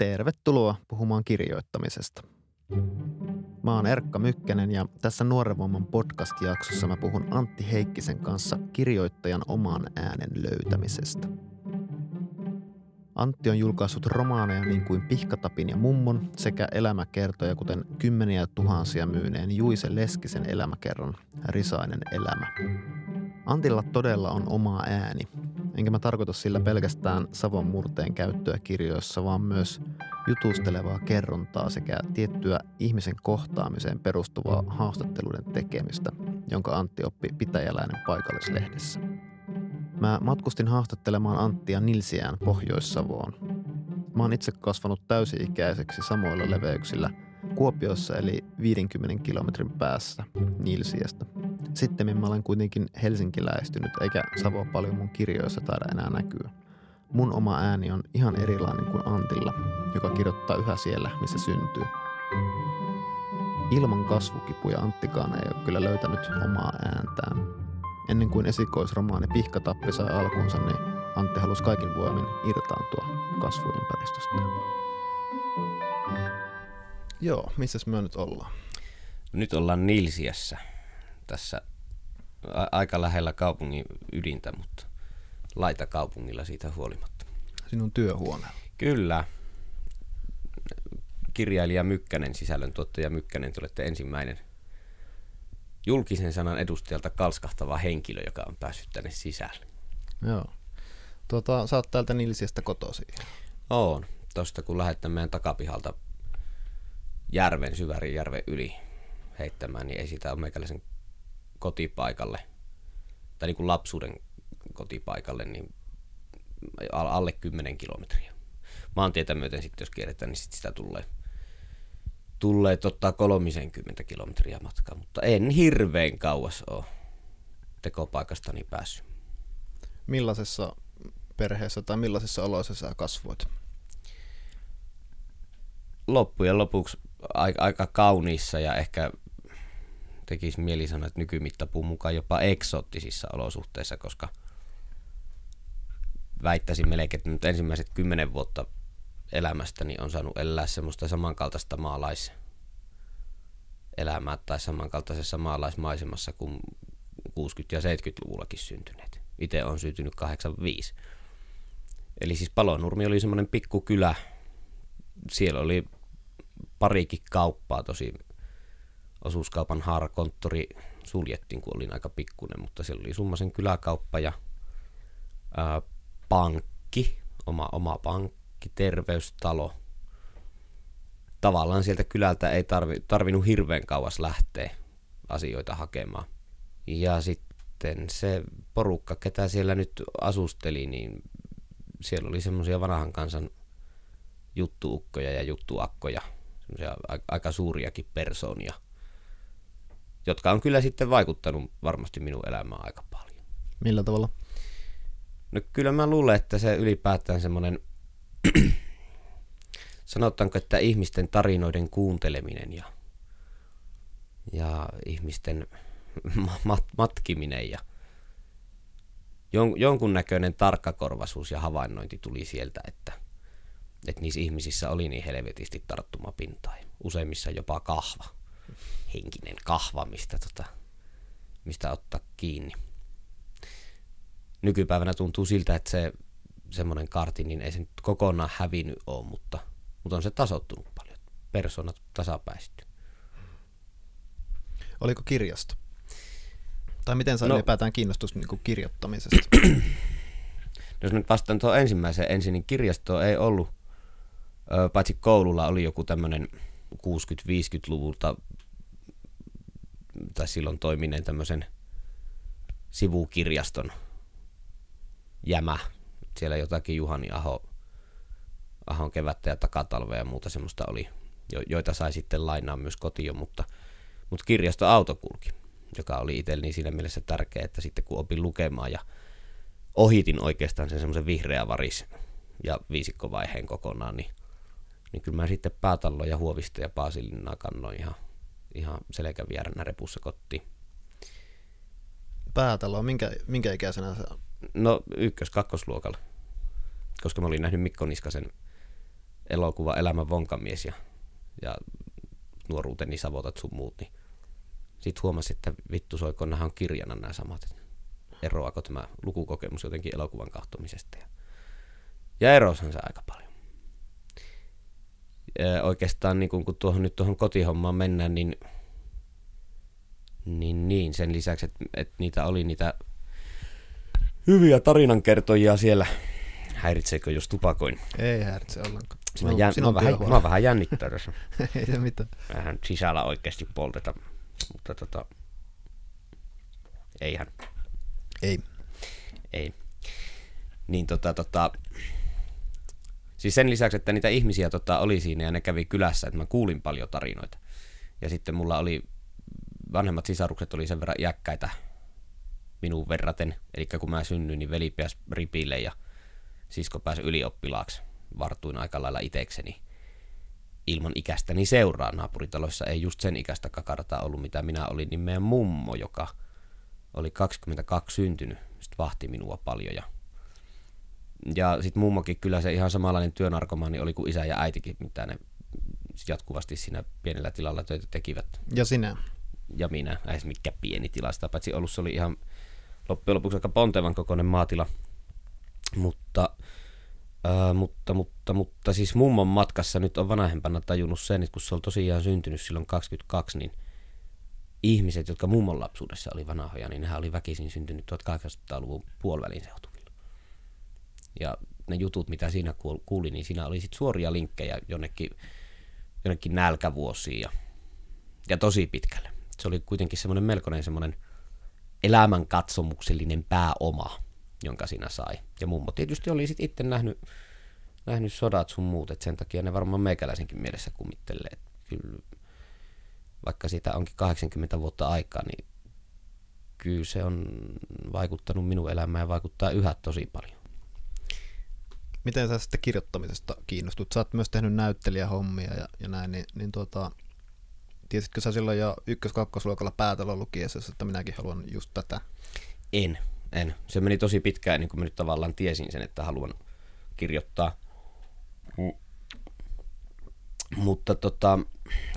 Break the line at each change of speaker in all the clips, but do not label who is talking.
Tervetuloa puhumaan kirjoittamisesta. Mä oon Erkka Mykkänen ja tässä Nuorenvoiman podcast-jaksossa mä puhun Antti Heikkisen kanssa kirjoittajan oman äänen löytämisestä. Antti on julkaissut romaaneja niin kuin Pihkatapin ja Mummon sekä elämäkertoja, kuten kymmeniä tuhansia myyneen Juise Leskisen elämäkerran Risainen elämä. Antilla todella on oma ääni, enkä mä tarkoita sillä pelkästään Savon murteen käyttöä kirjoissa, vaan myös jutustelevaa kerrontaa sekä tiettyä ihmisen kohtaamiseen perustuvaa haastatteluiden tekemistä, jonka Antti oppi Pitäjäläinen paikallislehdessä. Mä matkustin haastattelemaan Anttia Nilsiään Pohjois-Savoon. Mä oon itse kasvanut täysi-ikäiseksi samoilla leveyksillä Kuopiossa eli 50 kilometrin päässä Nilsiästä. Sitten mä olen kuitenkin helsinkiläistynyt eikä Savo paljon mun kirjoissa taida enää näkyä. Mun oma ääni on ihan erilainen kuin Antilla, joka kirjoittaa yhä siellä, missä syntyy. Ilman kasvukipuja Anttikaan ei ole kyllä löytänyt omaa ääntään. Ennen kuin esikoisromaani Pihkatappi sai alkunsa, niin Antti halusi kaikin voimin irtaantua kasvuympäristöstä. Joo, missä me nyt ollaan?
Nyt ollaan Nilsiässä, tässä a- aika lähellä kaupungin ydintä, mutta laita kaupungilla siitä huolimatta.
Sinun työhuone.
Kyllä. Kirjailija Mykkänen, sisällöntuottaja Mykkänen, te olette ensimmäinen julkisen sanan edustajalta kalskahtava henkilö, joka on päässyt tänne sisälle.
Joo. Tuota, sä oot täältä Nilsiästä kotosi.
Oon. Tosta kun lähdetään meidän takapihalta järven, syvärin järven yli heittämään, niin ei sitä ole meikäläisen kotipaikalle, tai niin kuin lapsuuden kotipaikalle, niin alle 10 kilometriä. Maantietä myöten sitten, jos kierretään, niin sit sitä tulee, tulee totta 30 kilometriä matkaa, mutta en hirveän kauas ole tekopaikastani päässyt.
Millaisessa perheessä tai millaisessa oloissa sä kasvoit?
Loppujen lopuksi aika, aika kauniissa ja ehkä tekisi mieli sanoa, että nykymittapuun mukaan jopa eksoottisissa olosuhteissa, koska väittäisin melkein, että nyt ensimmäiset kymmenen vuotta elämästäni on saanut elää semmoista samankaltaista maalaiselämää tai samankaltaisessa maalaismaisemassa kuin 60- ja 70-luvullakin syntyneet. Itse on syntynyt 85. Eli siis Palonurmi oli semmoinen pikkukylä. Siellä oli parikin kauppaa tosi osuuskaupan haarakonttori suljettiin, kun olin aika pikkunen, mutta siellä oli summasen kyläkauppa ja ää, pankki, oma, oma pankki, terveystalo. Tavallaan sieltä kylältä ei tarvi, tarvinnut hirveän kauas lähteä asioita hakemaan. Ja sitten se porukka, ketä siellä nyt asusteli, niin siellä oli semmoisia vanhan kansan juttuukkoja ja juttuakkoja, semmoisia aika suuriakin persoonia – jotka on kyllä sitten vaikuttanut varmasti minun elämään aika paljon.
Millä tavalla?
No kyllä mä luulen, että se ylipäätään semmoinen, sanotaanko, että ihmisten tarinoiden kuunteleminen ja, ja ihmisten mat, matkiminen ja jon, jonkunnäköinen tarkkakorvaisuus ja havainnointi tuli sieltä, että, että niissä ihmisissä oli niin helvetisti tarttumapintaa, useimmissa jopa kahva henkinen kahva, mistä, tota, mistä ottaa kiinni. Nykypäivänä tuntuu siltä, että se semmoinen karti, niin ei se nyt kokonaan hävinnyt ole, mutta, mutta on se tasottunut paljon. Persoonat tasapäisty.
Oliko kirjasto? Tai miten sä no, ylipäätään kiinnostus niin kirjoittamisesta?
jos nyt vastaan tuohon ensimmäiseen ensin, niin kirjasto ei ollut, paitsi koululla oli joku tämmöinen 60-50-luvulta tai silloin toimineen tämmöisen sivukirjaston jämä. Siellä jotakin Juhani Aho, Ahon kevättä ja takatalvea ja muuta semmoista oli, joita sai sitten lainaa myös kotiin, mutta, mutta kirjasto auto kulki, joka oli itselleni siinä mielessä tärkeä, että sitten kun opin lukemaan ja ohitin oikeastaan sen semmoisen vihreä varis ja viisikkovaiheen kokonaan, niin, niin kyllä mä sitten päätallo ja huovista ja Paasilinnaa kannoin ihan ihan selkävieränä repussa kotiin.
Päätalo, minkä, minkä ikäisenä sä
No ykkös-kakkosluokalla, koska mä olin nähnyt Mikko Niskasen elokuva Elämän vonkamies ja, ja nuoruuteni savotat sun muut, niin sitten huomasi, että vittu soiko on kirjana nämä samat. Eroako tämä lukukokemus jotenkin elokuvan kahtomisesta. Ja, ja eroshan se aika paljon. Oikeastaan niin kun tuohon, nyt tuohon kotihommaan mennään, niin, niin, niin sen lisäksi, että, että niitä oli niitä hyviä tarinankertojia siellä. Häiritseekö jos tupakoin?
Ei häiritse ollenkaan.
Sinun, mä, jän, mä, vähän, mä vähän jännittää tässä.
Ei se mitään.
Vähän sisällä oikeasti polteta, mutta tota, eihän.
Ei.
Ei. Niin tota, tota, siis sen lisäksi, että niitä ihmisiä tota, oli siinä ja ne kävi kylässä, että mä kuulin paljon tarinoita. Ja sitten mulla oli, vanhemmat sisarukset oli sen verran iäkkäitä minuun verraten. Eli kun mä synnyin, niin veli pääsi ripille ja sisko pääsi ylioppilaaksi. Vartuin aika lailla itekseni ilman ikästäni seuraa. Naapuritaloissa ei just sen ikäistä kakartaa ollut, mitä minä olin, niin meidän mummo, joka oli 22 syntynyt, sitten vahti minua paljon. Ja, ja sitten mummokin kyllä se ihan samanlainen työnarkomaani oli kuin isä ja äitikin, mitä ne jatkuvasti siinä pienellä tilalla töitä tekivät.
Ja sinä?
Ja minä, ei mikä pieni tila, sitä paitsi ollut se oli ihan loppujen lopuksi aika pontevan kokoinen maatila. Mutta, ää, mutta, mutta, mutta siis mummon matkassa nyt on vanhempana tajunnut sen, että kun se on tosiaan syntynyt silloin 22, niin ihmiset, jotka mummon lapsuudessa oli vanhoja, niin nehän oli väkisin syntynyt 1800-luvun puolivälin seutuvilla. Ja ne jutut, mitä siinä kuuli, niin siinä oli sit suoria linkkejä jonnekin, jonnekin nälkävuosiin ja, ja tosi pitkälle. Se oli kuitenkin semmoinen melkoinen semmoinen – elämänkatsomuksellinen pääoma, jonka sinä sai. Ja mummo tietysti oli sitten itse nähnyt, nähnyt sodat sun muut, että sen takia ne varmaan meikäläisenkin mielessä kummittelee. Kyllä, vaikka siitä onkin 80 vuotta aikaa, niin kyllä se on vaikuttanut minun elämään ja vaikuttaa yhä tosi paljon.
Miten sä sitten kirjoittamisesta kiinnostut? Sä oot myös tehnyt näyttelijähommia ja, ja näin, niin, niin tuota, Tiesitkö sä silloin jo ykkös-kakkosluokalla päätalo lukiessa, että minäkin haluan just tätä?
En, en. Se meni tosi pitkään, niin kuin mä nyt tavallaan tiesin sen, että haluan kirjoittaa. Mutta tota,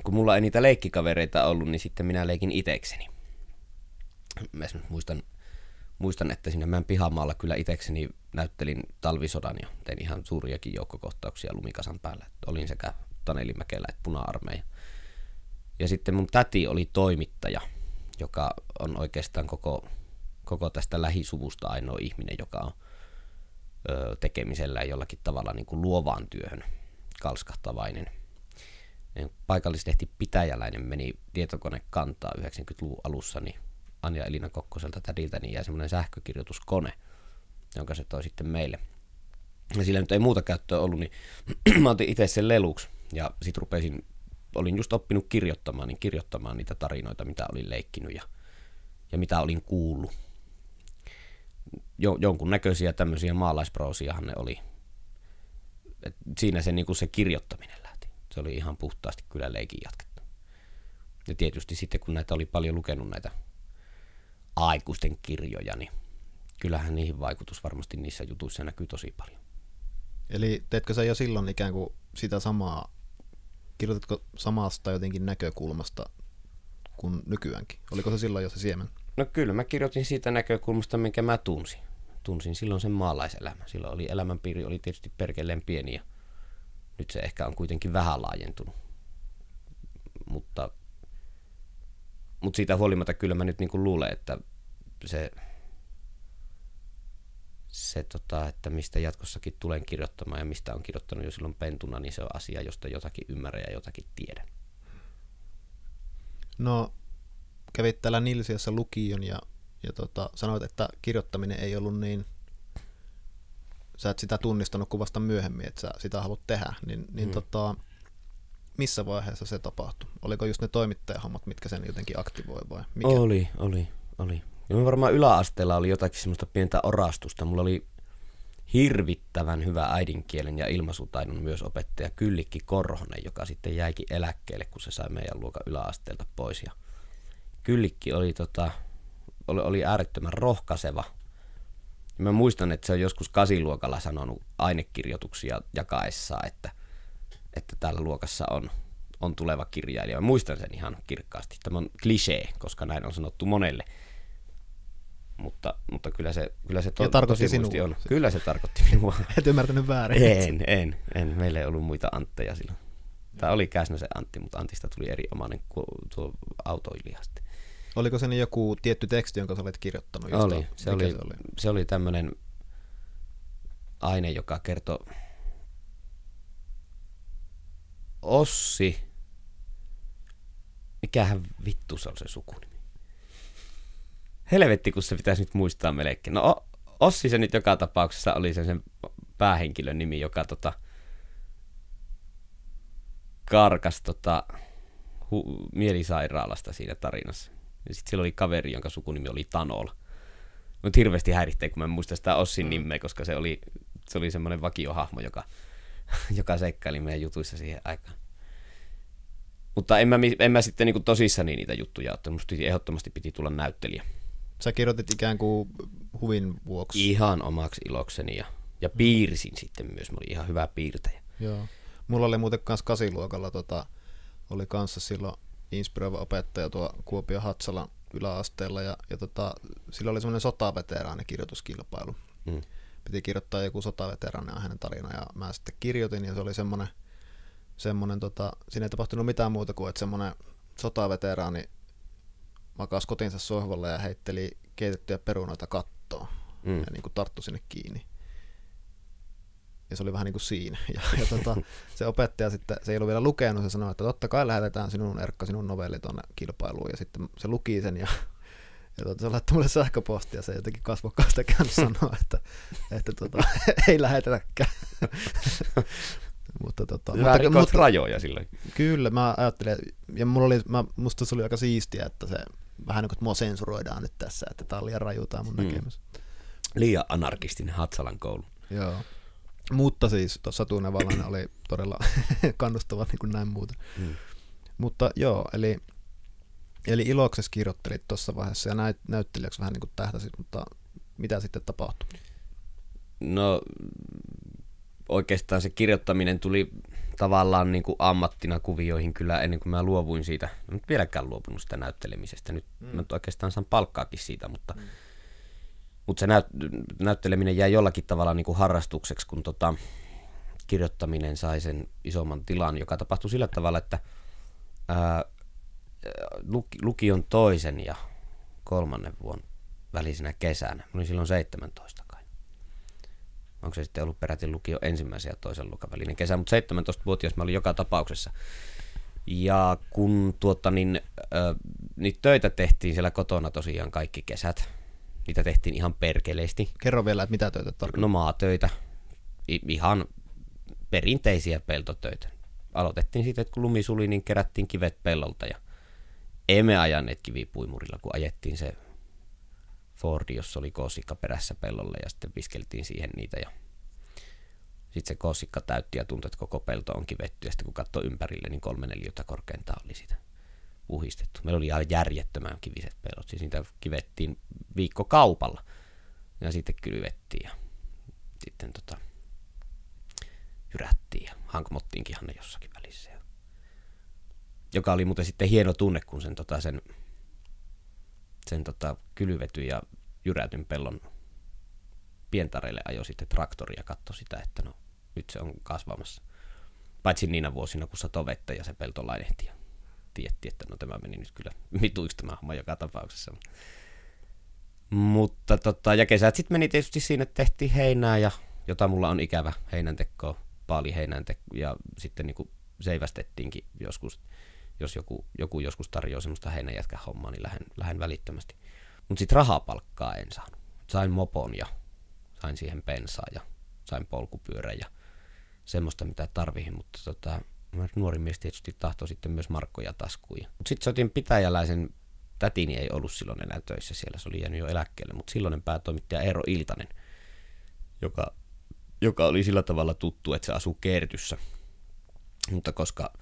kun mulla ei niitä leikkikavereita ollut, niin sitten minä leikin itekseni. Mä muistan, muistan, että sinne meidän pihamaalla kyllä itekseni näyttelin talvisodan ja tein ihan suuriakin joukkokohtauksia lumikasan päällä. Olin sekä Taneli Mäkelä että puna-armeija. Ja sitten mun täti oli toimittaja, joka on oikeastaan koko, koko tästä lähisuvusta ainoa ihminen, joka on ö, tekemisellä jollakin tavalla niin kuin luovaan työhön kalskahtavainen. Paikallistehti Pitäjäläinen meni tietokone kantaa 90-luvun alussa, niin Anja Elina Kokkoselta tädiltä niin jäi semmoinen sähkökirjoituskone, jonka se toi sitten meille. Ja sillä nyt ei muuta käyttöä ollut, niin mä otin itse sen leluksi ja sitten rupesin olin just oppinut kirjoittamaan, niin kirjoittamaan niitä tarinoita, mitä olin leikkinyt ja, ja mitä olin kuullut. Jo, jonkun näköisiä tämmöisiä maalaisproosiahan ne oli. Et siinä se, niin se kirjoittaminen lähti. Se oli ihan puhtaasti kyllä leikin jatkettu. Ja tietysti sitten kun näitä oli paljon lukenut näitä aikuisten kirjoja, niin kyllähän niihin vaikutus varmasti niissä jutuissa näkyy tosi paljon.
Eli teetkö sä jo silloin ikään kuin sitä samaa kirjoitatko samasta jotenkin näkökulmasta kuin nykyäänkin? Oliko se silloin jo se siemen?
No kyllä, mä kirjoitin siitä näkökulmasta, minkä mä tunsin. Tunsin silloin sen maalaiselämän. Silloin oli elämänpiiri oli tietysti perkeleen pieni ja nyt se ehkä on kuitenkin vähän laajentunut. Mutta, mutta siitä huolimatta kyllä mä nyt niin kuin luulen, että se se, tota, että mistä jatkossakin tulen kirjoittamaan ja mistä on kirjoittanut jo silloin pentuna, niin se on asia, josta jotakin ymmärrän ja jotakin tiedän.
No, kävit täällä Nilsiassa lukion ja, ja tota, sanoit, että kirjoittaminen ei ollut niin, sä et sitä tunnistanut kuvasta myöhemmin, että sä sitä haluat tehdä, niin, niin hmm. tota, missä vaiheessa se tapahtui? Oliko just ne toimittajahommat, mitkä sen jotenkin aktivoi vai
mikä? Oli, oli, oli. Ja varmaan yläasteella oli jotakin semmoista pientä orastusta. Mulla oli hirvittävän hyvä äidinkielen ja ilmaisutaidon myös opettaja Kyllikki Korhonen, joka sitten jäikin eläkkeelle, kun se sai meidän luokan yläasteelta pois. Ja Kyllikki oli, tota, oli, oli äärettömän rohkaiseva. Ja mä muistan, että se on joskus kasiluokalla sanonut ainekirjoituksia jakaessaan, että että täällä luokassa on, on tuleva kirjailija. Mä muistan sen ihan kirkkaasti. Tämä on klisee, koska näin on sanottu monelle. Mutta, mutta kyllä se, kyllä se
to, tosi sinua.
on. Kyllä se tarkoitti minua.
Et ymmärtänyt väärin.
En, en, en. Meillä ei ollut muita Antteja silloin. Tai oli se Antti, mutta Antista tuli eri omainen tuo autoilijasta.
Oliko se niin joku tietty teksti, jonka sä olet kirjoittanut?
Oli. Se, oli, se oli, se oli tämmöinen aine, joka kertoo Ossi. Mikähän vittu se on se sukunimi? Helvetti, kun se pitäisi nyt muistaa melkein. No Ossi se nyt joka tapauksessa oli sen, sen päähenkilön nimi, joka tota, karkas tota, hu, mielisairaalasta siinä tarinassa. Ja sitten siellä oli kaveri, jonka sukunimi oli Tanol. Mutta hirveästi häiritsee, kun mä en muista sitä Ossin mm. nimeä, koska se oli, se oli semmoinen vakiohahmo, joka, joka seikkaili meidän jutuissa siihen aikaan. Mutta en mä, en mä sitten niin tosissani niitä juttuja ottanut. Musta ehdottomasti piti tulla näyttelijä.
Sä kirjoitit ikään kuin huvin vuoksi.
Ihan omaksi ilokseni ja, ja piirsin sitten myös. Mä olin ihan hyvä piirtäjä.
Joo. Mulla oli muuten kanssa kasiluokalla, tota, oli kanssa silloin inspiroiva opettaja tuo Kuopio Hatsalan yläasteella ja, ja tota, sillä oli semmoinen sotaveteraani kirjoituskilpailu. Mm. Piti kirjoittaa joku sotaveteraani hänen tarina ja mä sitten kirjoitin ja se oli semmoinen, semmoinen tota, siinä ei tapahtunut mitään muuta kuin, että semmoinen sotaveteraani makasi kotinsa sohvalla ja heitteli keitettyjä perunoita kattoon mm. ja niin kuin tarttui sinne kiinni ja se oli vähän niin kuin siinä. Ja, ja tota, se opettaja sitten, se ei ollut vielä lukenut, se sanoi, että totta kai lähetetään sinun Erkka, sinun novelli tuonne kilpailuun, ja sitten se luki sen, ja, ja tota, se laittoi mulle sähköpostia, se jotenkin kasvokkaasta käynyt sanoa, että, että tota, ei lähetetäkään.
mutta, tota, mutta, mutta, rajoja silloin.
Kyllä, mä ajattelin, ja mulla oli, mä, musta se oli aika siistiä, että se vähän niin kuin, että mua sensuroidaan nyt tässä, että tämä on liian rajutaan mun mm. näkemys.
Liian anarkistinen Hatsalan koulu.
Joo. Mutta siis tuossa Tuunevallainen oli todella kannustava niin kuin näin muuta. Mm. Mutta joo, eli, eli iloksessa kirjoittelit tuossa vaiheessa ja näyt, näyttelijäksi vähän niin kuin tähtäsit, mutta mitä sitten tapahtui?
No oikeastaan se kirjoittaminen tuli tavallaan niin kuin ammattina kuvioihin kyllä ennen kuin mä luovuin siitä. Mä en vieläkään luopunut sitä näyttelemisestä. Nyt mm. mä oikeastaan saan palkkaakin siitä, mutta mm mutta se näyt, näytteleminen jäi jollakin tavalla niin kuin harrastukseksi, kun tota, kirjoittaminen sai sen isomman tilan, joka tapahtui sillä tavalla, että ää, lukion toisen ja kolmannen vuoden välisenä kesänä, mä olin silloin 17 kai. Onko se sitten ollut peräti lukio ensimmäisen ja toisen luokan välinen kesä, mutta 17-vuotias mä olin joka tapauksessa. Ja kun tuota, niin, äh, niitä töitä tehtiin siellä kotona tosiaan kaikki kesät, Niitä tehtiin ihan perkeleesti.
Kerro vielä, että mitä töitä tarkoittaa.
No maatöitä. I- ihan perinteisiä peltotöitä. Aloitettiin siitä, että kun lumi suli, niin kerättiin kivet pellolta ja emme ajaneet kivipuimurilla, kun ajettiin se Fordi, jossa oli koosikka perässä pellolle ja sitten viskeltiin siihen niitä ja sitten se koosikka täytti ja tuntui, että koko pelto on kivetty ja sitten kun katsoi ympärille, niin kolme neliötä korkeintaan oli sitä puhistettu. Meillä oli ihan järjettömän kiviset pellot. Siis niitä kivettiin viikko kaupalla ja sitten kylvettiin ja sitten tota, jyrättiin ja hankmottiinkinhan ne jossakin. Joka oli muuten sitten hieno tunne, kun sen, tota, sen, sen tota, kylvety ja jyrätyn pellon pientareille ajoi sitten traktori ja katsoi sitä, että no nyt se on kasvamassa. Paitsi niinä vuosina, kun satoi vettä ja se pelto lainehti ja tietti, että no tämä meni nyt kyllä vituiksi tämä homma joka tapauksessa. Mutta tota, ja kesät sitten meni tietysti siinä, että tehtiin heinää, ja, jota mulla on ikävä heinäntekoa, paali heinäntekoa, ja sitten niin kuin seivästettiinkin joskus, jos joku, joku joskus tarjoaa semmoista heinäjätkä hommaa, niin lähden, lähden välittömästi. Mutta sitten rahapalkkaa en saanut. Sain mopon ja sain siihen pensaa ja sain polkupyörän ja semmoista, mitä tarvihin, mutta tota, nuori mies tietysti tahtoi sitten myös markkoja taskuun. Mutta sitten soitin pitäjäläisen, tätini ei ollut silloin enää töissä siellä, se oli jäänyt jo eläkkeelle, mutta silloinen päätoimittaja Eero Iltanen, joka, joka oli sillä tavalla tuttu, että se asuu Kertyssä. Mutta koska,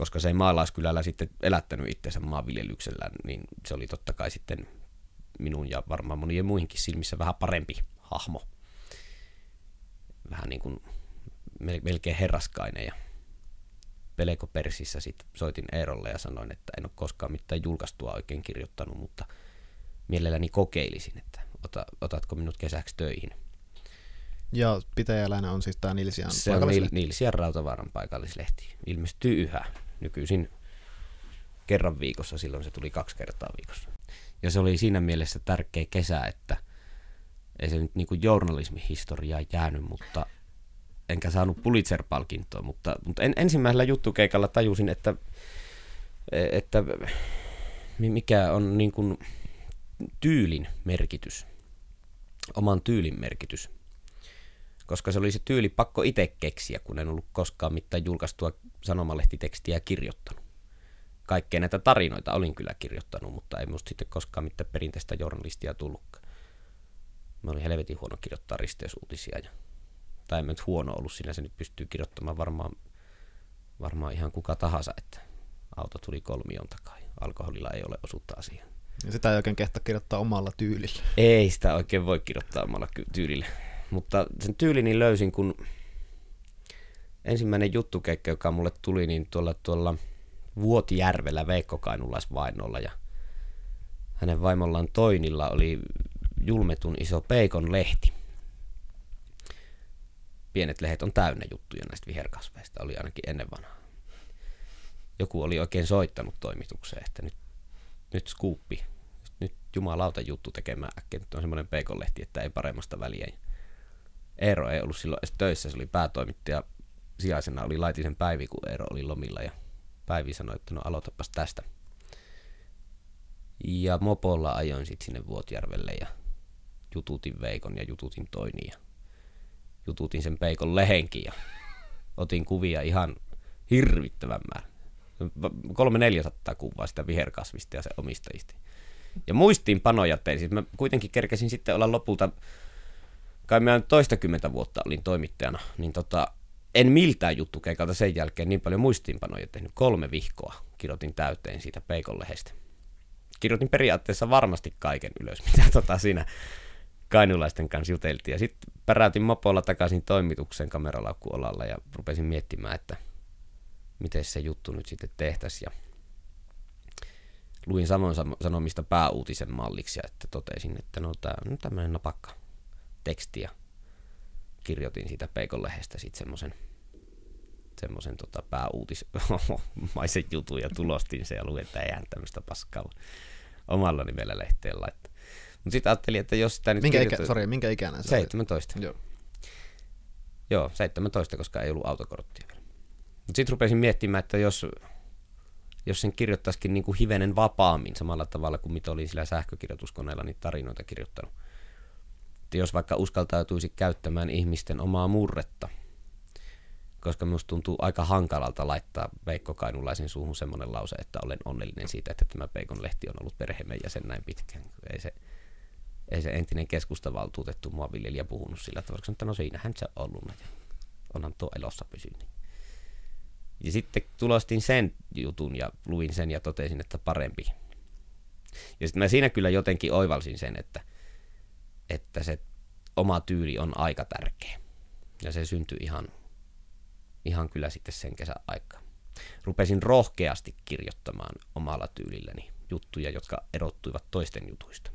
koska se ei maalaiskylällä sitten elättänyt itsensä maanviljelyksellä, niin se oli totta kai sitten minun ja varmaan monien muihinkin silmissä vähän parempi hahmo. Vähän niin kuin melkein herraskainen ja peleko persissä sit soitin Eerolle ja sanoin, että en ole koskaan mitään julkaistua oikein kirjoittanut, mutta mielelläni kokeilisin, että ota, otatko minut kesäksi töihin.
Ja pitäjäläinen on siis tämä Nilsian
Se on Nil- Nilsian Rautavaaran paikallislehti. Ilmestyy yhä. Nykyisin kerran viikossa, silloin se tuli kaksi kertaa viikossa. Ja se oli siinä mielessä tärkeä kesä, että ei se nyt niin kuin journalismihistoriaa jäänyt, mutta enkä saanut Pulitzer-palkintoa, mutta, mutta en, ensimmäisellä juttukeikalla tajusin, että, että mikä on niin kuin tyylin merkitys, oman tyylin merkitys. Koska se oli se tyyli pakko itse keksiä, kun en ollut koskaan mitään julkaistua sanomalehtitekstiä kirjoittanut. Kaikkea näitä tarinoita olin kyllä kirjoittanut, mutta ei musta sitten koskaan mitään perinteistä journalistia tullutkaan. Mä olin helvetin huono kirjoittaa risteysuutisia ja tai en nyt huono ollut siinä, se nyt pystyy kirjoittamaan varmaan, varmaan ihan kuka tahansa, että auto tuli kolmion takaa ja alkoholilla ei ole osuutta asiaan.
Ja sitä ei oikein kehtä kirjoittaa omalla tyylillä.
Ei sitä oikein voi kirjoittaa omalla tyylillä. Mutta sen tyylini löysin, kun ensimmäinen juttukeikka, joka mulle tuli, niin tuolla, tuolla Vuotijärvellä Veikko Kainulaisvainolla ja hänen vaimollaan Toinilla oli julmetun iso Peikon lehti pienet lehdet on täynnä juttuja näistä viherkasveista, oli ainakin ennen vanhaa. Joku oli oikein soittanut toimitukseen, että nyt, nyt skuuppi, nyt jumalauta juttu tekemään äkkiä, nyt on semmoinen peikonlehti, että ei paremmasta väliä. Eero ei ollut silloin edes töissä, se oli päätoimittaja, sijaisena oli Laitisen Päivi, kun Eero oli lomilla ja Päivi sanoi, että no aloitapas tästä. Ja mopolla ajoin sitten sinne Vuotjärvelle ja jututin Veikon ja jututin Toini ja jututin sen peikon lehenkin ja otin kuvia ihan hirvittävän määrän. Kolme neljäsataa kuvaa sitä viherkasvista ja se omistajista. Ja muistiinpanoja tein. Siis mä kuitenkin kerkesin sitten olla lopulta, kai mä toistakymmentä vuotta olin toimittajana, niin tota, en miltään juttukeikalta sen jälkeen niin paljon muistiinpanoja tehnyt. Kolme vihkoa kirjoitin täyteen siitä peikonlehestä. Kirjoitin periaatteessa varmasti kaiken ylös, mitä tota siinä kainulaisten kanssa juteltiin. Ja sitten päräytin mopolla takaisin toimitukseen kameralaukkuolalla ja rupesin miettimään, että miten se juttu nyt sitten tehtäisiin. Ja luin Savon Sanomista pääuutisen malliksi ja että totesin, että no tämä on tämmöinen napakka teksti ja kirjoitin siitä Peikon lehdestä sitten semmoisen semmoisen tota, pääuutismaisen jutun ja tulostin se ja luin, että eihän tämmöistä paskaa omalla nimellä lehteen laittaa. Mutta sitten ajattelin, että jos sitä nyt
minkä, kirjoittu... ikä, sorry, minkä ikäinen
17. Joo. Joo, 17, koska ei ollut autokorttia vielä. Mutta sitten rupesin miettimään, että jos, jos sen kirjoittaisikin niin kuin hivenen vapaammin samalla tavalla kuin mitä olin sillä sähkökirjoituskoneella niitä tarinoita kirjoittanut. Että jos vaikka uskaltautuisi käyttämään ihmisten omaa murretta, koska minusta tuntuu aika hankalalta laittaa Veikko Kainulaisen suuhun semmoinen lause, että olen onnellinen siitä, että tämä Peikon lehti on ollut perheemme jäsen näin pitkään. Ei se, ei se entinen keskustavaltuutettu mua viljelijä puhunut sillä tavalla, että no siinähän se on ollut ja onhan tuo elossa pysynyt. Ja sitten tulostin sen jutun ja luin sen ja totesin, että parempi. Ja sitten mä siinä kyllä jotenkin oivalsin sen, että, että se oma tyyli on aika tärkeä. Ja se syntyi ihan, ihan kyllä sitten sen kesän aikaa. Rupesin rohkeasti kirjoittamaan omalla tyylilläni juttuja, jotka erottuivat toisten jutuista.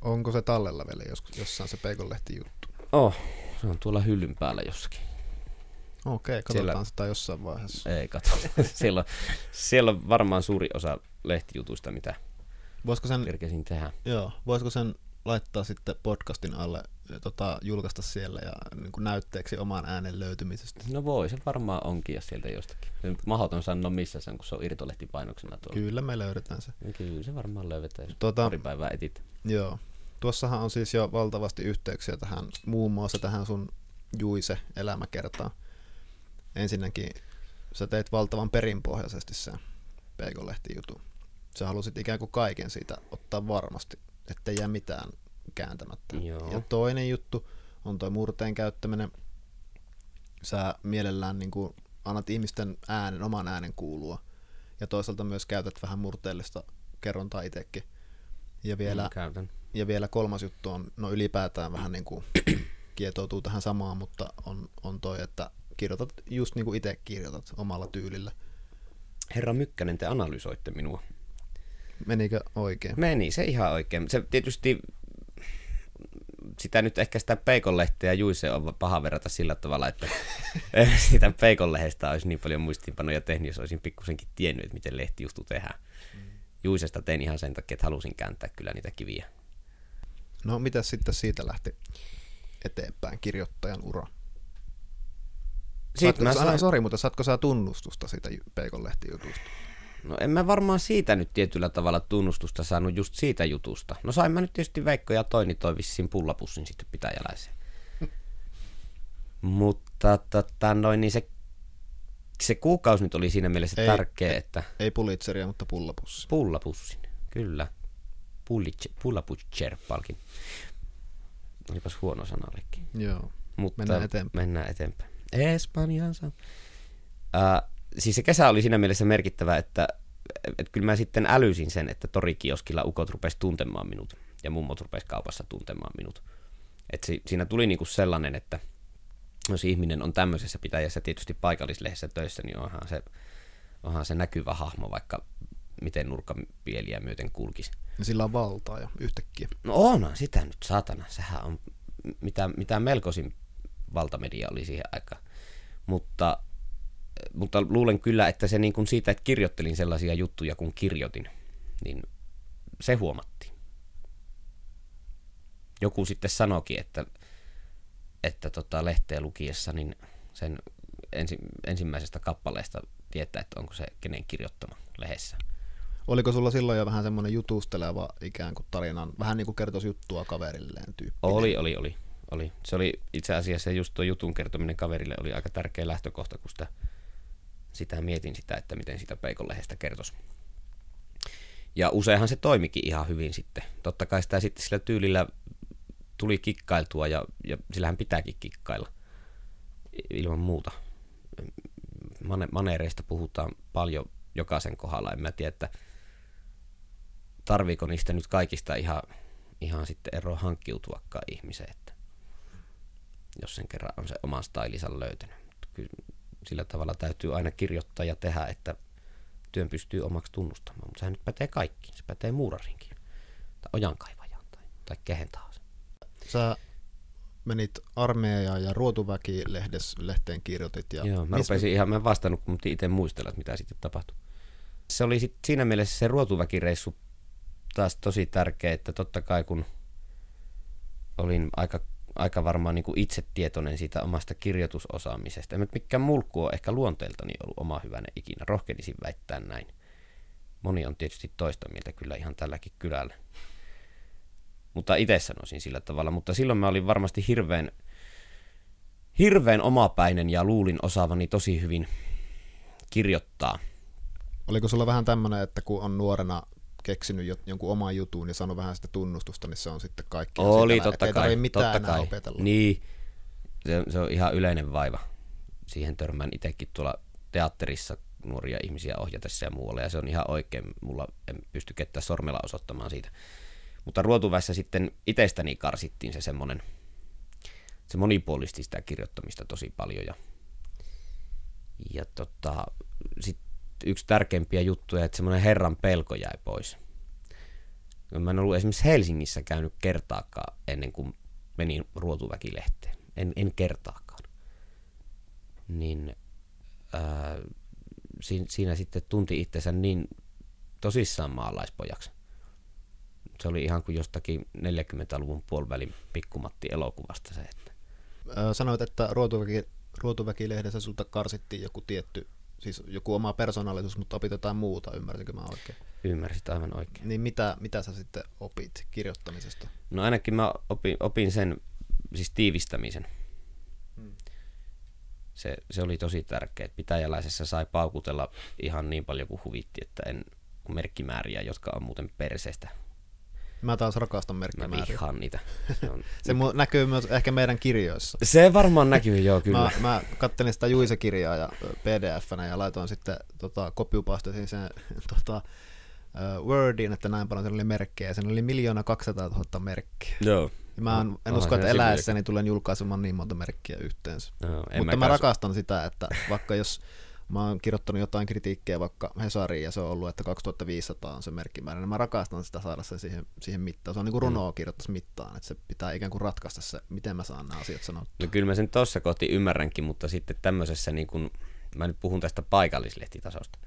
Onko se tallella vielä joskus, jossain se Peikonlehti juttu?
Oh, se on tuolla hyllyn päällä jossakin.
Okei, katsotaan siellä... sitä jossain vaiheessa.
Ei katso. siellä, on, siellä on varmaan suuri osa lehtijutuista, mitä voisiko sen, kerkesin tehdä.
Joo, voisiko sen laittaa sitten podcastin alle, tota, julkaista siellä ja niin kuin näytteeksi oman äänen löytymisestä?
No voi, se varmaan onkin ja sieltä jostakin. Mahdoton sanoa missä se on, kun se on irtolehtipainoksena tuolla.
Kyllä me löydetään se.
Kyllä se varmaan löydetään, jos tota, pari päivää etit.
Joo. Tuossahan on siis jo valtavasti yhteyksiä tähän, muun muassa tähän sun Juise elämäkertaan. Ensinnäkin sä teit valtavan perinpohjaisesti sen Peikolehti jutun. Sä halusit ikään kuin kaiken siitä ottaa varmasti, ettei jää mitään kääntämättä. Joo. Ja toinen juttu on tuo murteen käyttäminen. Sä mielellään niin kuin annat ihmisten äänen, oman äänen kuulua. Ja toisaalta myös käytät vähän murteellista kerrontaa itsekin. Ja vielä, mm, käytän. ja vielä kolmas juttu on, no ylipäätään vähän niin kuin kietoutuu tähän samaan, mutta on, on toi, että kirjoitat just niin kuin itse kirjoitat omalla tyylillä.
Herra Mykkänen, te analysoitte minua.
Menikö oikein?
Meni, se ihan oikein. Se tietysti sitä nyt ehkä sitä peikonlehteä Juise on paha verrata sillä tavalla, että sitä peikonlehdestä olisi niin paljon muistiinpanoja tehnyt, jos olisin pikkusenkin tiennyt, että miten lehtijustu tehdään. Mm. Juisesta tein ihan sen takia, että halusin kääntää kyllä niitä kiviä.
No mitä sitten siitä lähti eteenpäin kirjoittajan ura? Sitten mä sain... Sori, mutta saatko sä tunnustusta siitä peikonlehtijutusta?
No en mä varmaan siitä nyt tietyllä tavalla tunnustusta saanut just siitä jutusta. No sain mä nyt tietysti Veikko ja Toini toi vissiin pullapussin sitten pitäjäläiseen. Mutta tota, noin, niin se, se kuukausi nyt oli siinä mielessä ei, tärkeä, että...
Ei pulitseria, mutta pullapussi.
Pullapussin, kyllä. Pullaputcher-palkin. Olipas huono sanallekin.
Joo,
mutta mennään eteenpäin. Mennään eteenpäin. Espanjansa. Uh, siis se kesä oli siinä mielessä merkittävä, että, että kyllä mä sitten älysin sen, että torikioskilla ukot rupesi tuntemaan minut ja mummot rupesi kaupassa tuntemaan minut. Et si, siinä tuli niinku sellainen, että jos ihminen on tämmöisessä pitäjässä tietysti paikallislehdessä töissä, niin onhan se, onhan se näkyvä hahmo, vaikka miten nurkkapieliä myöten kulkisi.
Ja sillä on valtaa ja yhtäkkiä.
No onhan sitä nyt, saatana. Sehän on mitä, mitä melkoisin valtamedia oli siihen aikaan. Mutta mutta luulen kyllä, että se niin kuin siitä, että kirjoittelin sellaisia juttuja, kun kirjoitin, niin se huomattiin. Joku sitten sanoikin, että, että tota lehteä lukiessa niin sen ensi, ensimmäisestä kappaleesta tietää, että onko se kenen kirjoittama lehdessä.
Oliko sulla silloin jo vähän semmoinen jutusteleva ikään kuin tarinan, vähän niin kuin kertoisi juttua kaverilleen tyyppi?
Oli, oli, oli, oli. Se oli itse asiassa just tuo jutun kertominen kaverille oli aika tärkeä lähtökohta, kun sitä sitä mietin sitä, että miten sitä peikonlehdestä kertoisi. Ja useinhan se toimikin ihan hyvin sitten. Totta kai sitä sitten sillä tyylillä tuli kikkailtua ja, ja sillähän pitääkin kikkailla ilman muuta. Mane, maneereista puhutaan paljon jokaisen kohdalla. En mä tiedä, että tarviiko niistä nyt kaikista ihan, ihan sitten eroa hankkiutuakaan ihmiseen, että jos sen kerran on se oman stylinsa löytänyt. Kyllä sillä tavalla täytyy aina kirjoittaa ja tehdä, että työn pystyy omaksi tunnustamaan. Mutta sehän nyt pätee kaikkiin. Se pätee muurarinkin, tai ojankaivajaan, tai, tai kehen tahansa.
Sä menit armeijaan ja ruotuväki-lehteen kirjoitit. Ja
Joo, mä missä... rupesin ihan, mä en vastannut, kun itse muistella, mitä sitten tapahtui. Se oli sit siinä mielessä se ruotuväkireissu taas tosi tärkeä, että totta kai kun olin aika aika varmaan niin kuin itse tietoinen siitä omasta kirjoitusosaamisesta. En mikään mulkku on ehkä luonteeltani ollut oma hyvänä ikinä. Rohkenisin väittää näin. Moni on tietysti toista mieltä kyllä ihan tälläkin kylällä. Mutta itse sanoisin sillä tavalla. Mutta silloin mä olin varmasti hirveän, hirveän omapäinen ja luulin osaavani tosi hyvin kirjoittaa.
Oliko sulla vähän tämmöinen, että kun on nuorena keksinyt jonkun oman jutun ja sanonut vähän sitä tunnustusta, niin se on sitten kaikki.
Oli, sitä, totta kai.
Ei mitään
totta kai.
opetella.
Niin, se, se on ihan yleinen vaiva. Siihen törmään itsekin tuolla teatterissa nuoria ihmisiä ohjatessa ja muualle, ja se on ihan oikein. Mulla en pysty ketään sormella osoittamaan siitä. Mutta ruotuvässä sitten itsestäni karsittiin se semmoinen, se monipuolisti sitä kirjoittamista tosi paljon. Ja, ja tota, sit yksi tärkeimpiä juttuja, että semmoinen herran pelko jäi pois. Mä en ollut esimerkiksi Helsingissä käynyt kertaakaan ennen kuin menin ruotuväkilehteen. En, en kertaakaan. Niin ää, siinä, siinä sitten tunti itsensä niin tosissaan maalaispojaksi. Se oli ihan kuin jostakin 40-luvun puolivälin pikkumatti elokuvasta se. Että.
Sanoit, että ruotuväki, ruotuväkilehdessä sulta karsittiin joku tietty siis joku oma persoonallisuus, mutta opit jotain muuta, ymmärsinkö mä oikein?
Ymmärsit aivan oikein.
Niin mitä, mitä sä sitten opit kirjoittamisesta?
No ainakin mä opin, opin sen siis tiivistämisen. Hmm. Se, se oli tosi tärkeä. Pitäjäläisessä sai paukutella ihan niin paljon kuin huvitti, että en merkkimääriä, jotka on muuten perseestä
Mä taas rakastan merkkimääriä.
Mä vihaan niitä.
Se, on... se näkyy myös ehkä meidän kirjoissa.
Se varmaan näkyy, joo, kyllä.
Mä, mä kattelin sitä Juise-kirjaa ja pdf ja laitoin sitten, tota, kopiupastasin sen tota, Wordiin, että näin paljon siellä oli merkkejä, siinä oli miljoona 200 000 merkkiä.
Joo.
Ja mä en, en usko, että eläessäni tulen julkaisemaan niin monta merkkiä yhteensä. No, Mutta mä, mä rakastan sitä, että vaikka jos mä oon kirjoittanut jotain kritiikkiä vaikka Hesariin ja se on ollut, että 2500 on se merkkimäärä, niin mä rakastan sitä saada sen siihen, siihen mittaan. Se on niin kuin runoa mm. kirjoittaisi mittaan, että se pitää ikään kuin ratkaista se, miten mä saan nämä asiat sanottua.
No kyllä mä sen tuossa kohti ymmärränkin, mutta sitten tämmöisessä, niin kuin, mä nyt puhun tästä paikallislehtitasosta,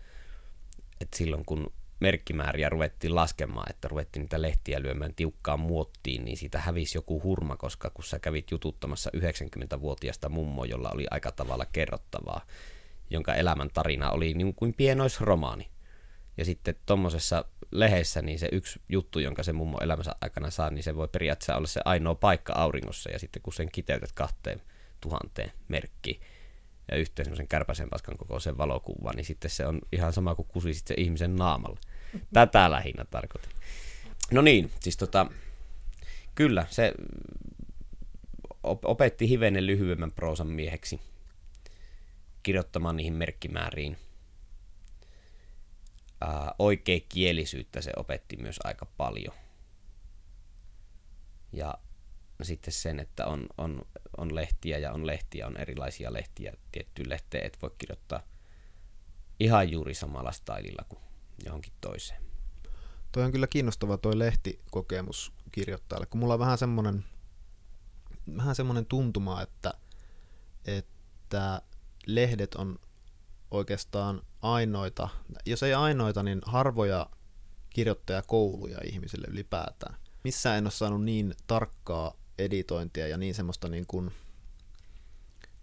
että silloin kun merkkimääriä ruvettiin laskemaan, että ruvettiin niitä lehtiä lyömään tiukkaan muottiin, niin siitä hävisi joku hurma, koska kun sä kävit jututtamassa 90-vuotiasta mummoa, jolla oli aika tavalla kerrottavaa, jonka elämän tarina oli niin kuin pienoisromaani. Ja sitten tuommoisessa lehdessä niin se yksi juttu, jonka se mummo elämänsä aikana saa, niin se voi periaatteessa olla se ainoa paikka auringossa. Ja sitten kun sen kiteytät kahteen tuhanteen merkkiin ja yhteen semmoisen kärpäisen paskan kokoisen valokuvan, niin sitten se on ihan sama kuin kusisit se ihmisen naamalla. Tätä lähinnä tarkoitin. No niin, siis tota, kyllä, se opetti hivenen lyhyemmän proosan mieheksi kirjoittamaan niihin merkkimääriin. Ää, oikea kielisyyttä se opetti myös aika paljon. Ja sitten sen, että on, on, on lehtiä ja on lehtiä, on erilaisia lehtiä. Tiettyyn lehteen et voi kirjoittaa ihan juuri samalla stylilla kuin johonkin toiseen.
Toi on kyllä kiinnostava toi lehtikokemus kirjoittajalle, kun mulla on vähän semmoinen, vähän semmoinen tuntuma, että, että lehdet on oikeastaan ainoita, jos ei ainoita, niin harvoja kirjoittajakouluja ihmisille ylipäätään. Missään en ole saanut niin tarkkaa editointia ja niin semmoista niin, kuin,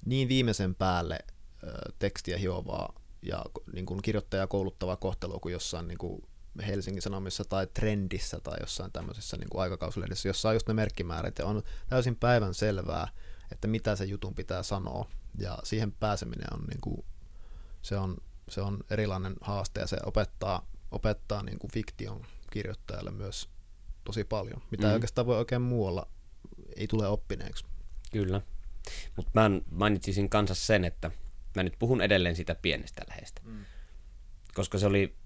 niin viimeisen päälle ö, tekstiä hiovaa ja niin kuin kirjoittajaa kouluttavaa kohtelua kuin jossain niin kuin Helsingin Sanomissa tai Trendissä tai jossain tämmöisessä niin kuin aikakauslehdessä, jossa on just ne merkkimäärät ja on täysin päivän selvää, että mitä se jutun pitää sanoa ja siihen pääseminen on, niin kuin, se on, se on erilainen haaste ja se opettaa, opettaa niin kuin fiktion kirjoittajalle myös tosi paljon, mitä mm. oikeastaan voi oikein muualla, ei tule oppineeksi.
Kyllä, mutta mä mainitsisin kanssa sen, että mä nyt puhun edelleen sitä pienestä lähestä, mm. koska se oli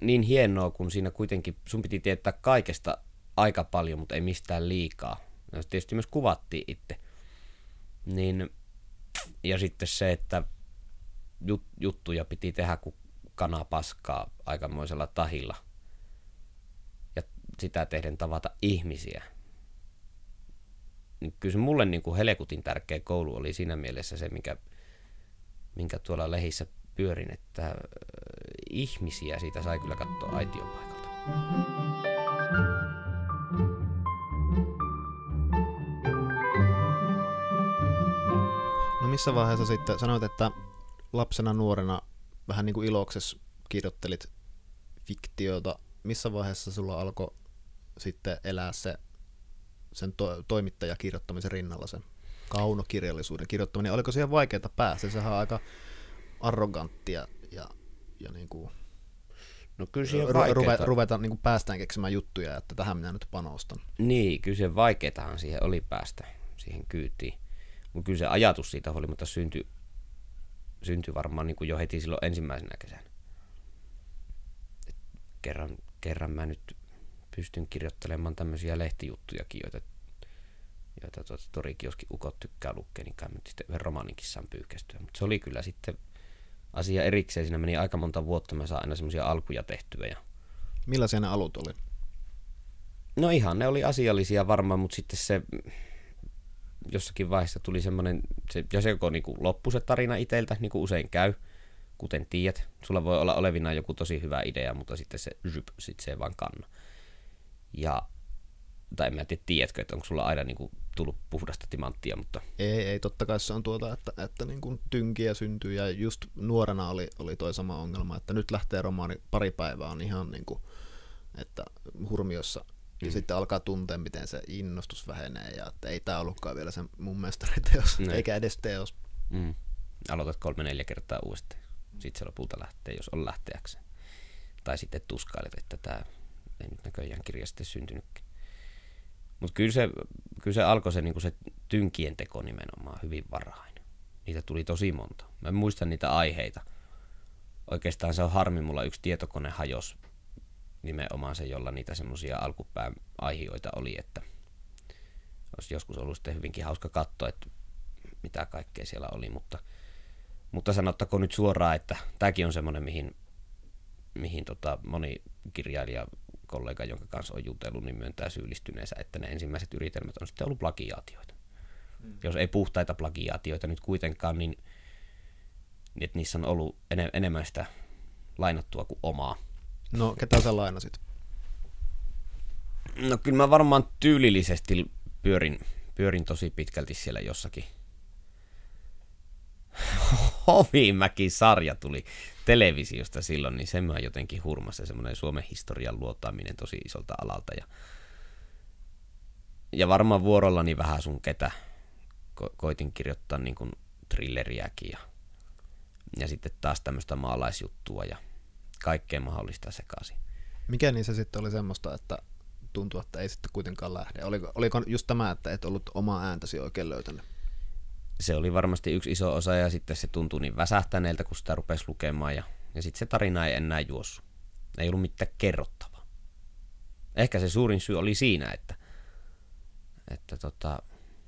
niin hienoa, kun siinä kuitenkin sun piti tietää kaikesta aika paljon, mutta ei mistään liikaa. Ja tietysti myös kuvattiin itse. Niin ja sitten se, että jut, juttuja piti tehdä kuin kana paskaa aikamoisella tahilla. Ja sitä tehden tavata ihmisiä. Niin kyllä se mulle niin kuin helekutin tärkeä koulu oli siinä mielessä se, minkä, minkä tuolla lehissä pyörin, että äh, ihmisiä siitä sai kyllä katsoa aitiopaikalta.
Missä vaiheessa sitten sanoit, että lapsena nuorena vähän niin kuin iloksessa kirjoittelit fiktiota. Missä vaiheessa sulla alkoi sitten elää se sen to- toimittajakirjoittamisen rinnalla se kaunokirjallisuuden kirjoittaminen? Oliko siihen vaikeaa päästä? Sehän on aika arroganttia ja, ja niin kuin
No kyllä siihen ru- ruveta,
ruveta niin kuin päästään keksimään juttuja, että tähän minä nyt panostan.
Niin, kyllä se vaikeatahan siihen oli päästä siihen kyytiin. Mutta kyllä se ajatus siitä huolimatta syntyi, syntyi varmaan niin kuin jo heti silloin ensimmäisenä kesänä. Et kerran, kerran mä nyt pystyn kirjoittelemaan tämmöisiä lehtijuttujakin, joita, joita tuota, torikioski ukot tykkää lukea, niin kai nyt sitten yhden romaaninkin saan pyyhkästyä. Mutta se oli kyllä sitten asia erikseen. Siinä meni aika monta vuotta, mä saan aina semmoisia alkuja tehtyä. Ja...
Millaisia ne alut oli?
No ihan, ne oli asiallisia varmaan, mutta sitten se jossakin vaiheessa tuli semmoinen, se, ja se joko niin kuin loppu se tarina itseltä, niin kuin usein käy, kuten tiedät. Sulla voi olla olevina joku tosi hyvä idea, mutta sitten se zyp, sit se ei vaan kanna. Ja, tai en mä tiedä, tiedätkö, että onko sulla aina niin kuin tullut puhdasta timanttia, mutta...
Ei, ei, totta kai se on tuota, että, että niin kuin tynkiä syntyy, ja just nuorena oli, oli toi sama ongelma, että nyt lähtee romaani pari päivää on ihan niin kuin, että hurmiossa ja mm. sitten alkaa tuntea, miten se innostus vähenee ja että ei tämä ollutkaan vielä sen mun mestariteos, ne. eikä edes teos.
Mm. Aloitat kolme-neljä kertaa uudestaan. Sitten se lopulta lähtee, jos on lähteäksi. Tai sitten tuskailet, että tämä ei nyt näköjään kirja sitten syntynytkin. Mutta kyllä se, kyllä se alkoi se, niin se tynkien teko nimenomaan hyvin varhain. Niitä tuli tosi monta. Mä muistan niitä aiheita. Oikeastaan se on harmi, mulla yksi tietokone hajos nimenomaan se, jolla niitä semmoisia alkupään aihioita oli, että olisi joskus ollut sitten hyvinkin hauska katsoa, että mitä kaikkea siellä oli, mutta, mutta sanottakoon nyt suoraan, että tämäkin on semmoinen, mihin, mihin tota moni kirjailija kollega, jonka kanssa on jutellut, niin myöntää syyllistyneensä, että ne ensimmäiset yritelmät on sitten ollut plagiaatioita. Mm. Jos ei puhtaita plagiaatioita nyt kuitenkaan, niin, niin että niissä on ollut ene, enemmän sitä lainattua kuin omaa.
No, ketä sä lainasit?
No kyllä mä varmaan tyylillisesti pyörin, pyörin tosi pitkälti siellä jossakin. Hovimäki-sarja tuli televisiosta silloin, niin sen mä jotenkin hurmassa semmoinen Suomen historian luotaaminen tosi isolta alalta. Ja, ja varmaan vuorollani vähän sun ketä ko- koitin kirjoittaa niin kuin thrilleriäkin ja, ja sitten taas tämmöistä maalaisjuttua ja kaikkea mahdollista sekaisin.
Mikä niissä sitten oli semmoista, että tuntuu, että ei sitten kuitenkaan lähde? Oliko, oliko just tämä, että et ollut omaa ääntäsi oikein löytänyt?
Se oli varmasti yksi iso osa ja sitten se tuntui niin väsähtäneeltä, kun sitä rupesi lukemaan ja, ja sitten se tarina ei enää juossu. Ei ollut mitään kerrottavaa. Ehkä se suurin syy oli siinä, että, että tota,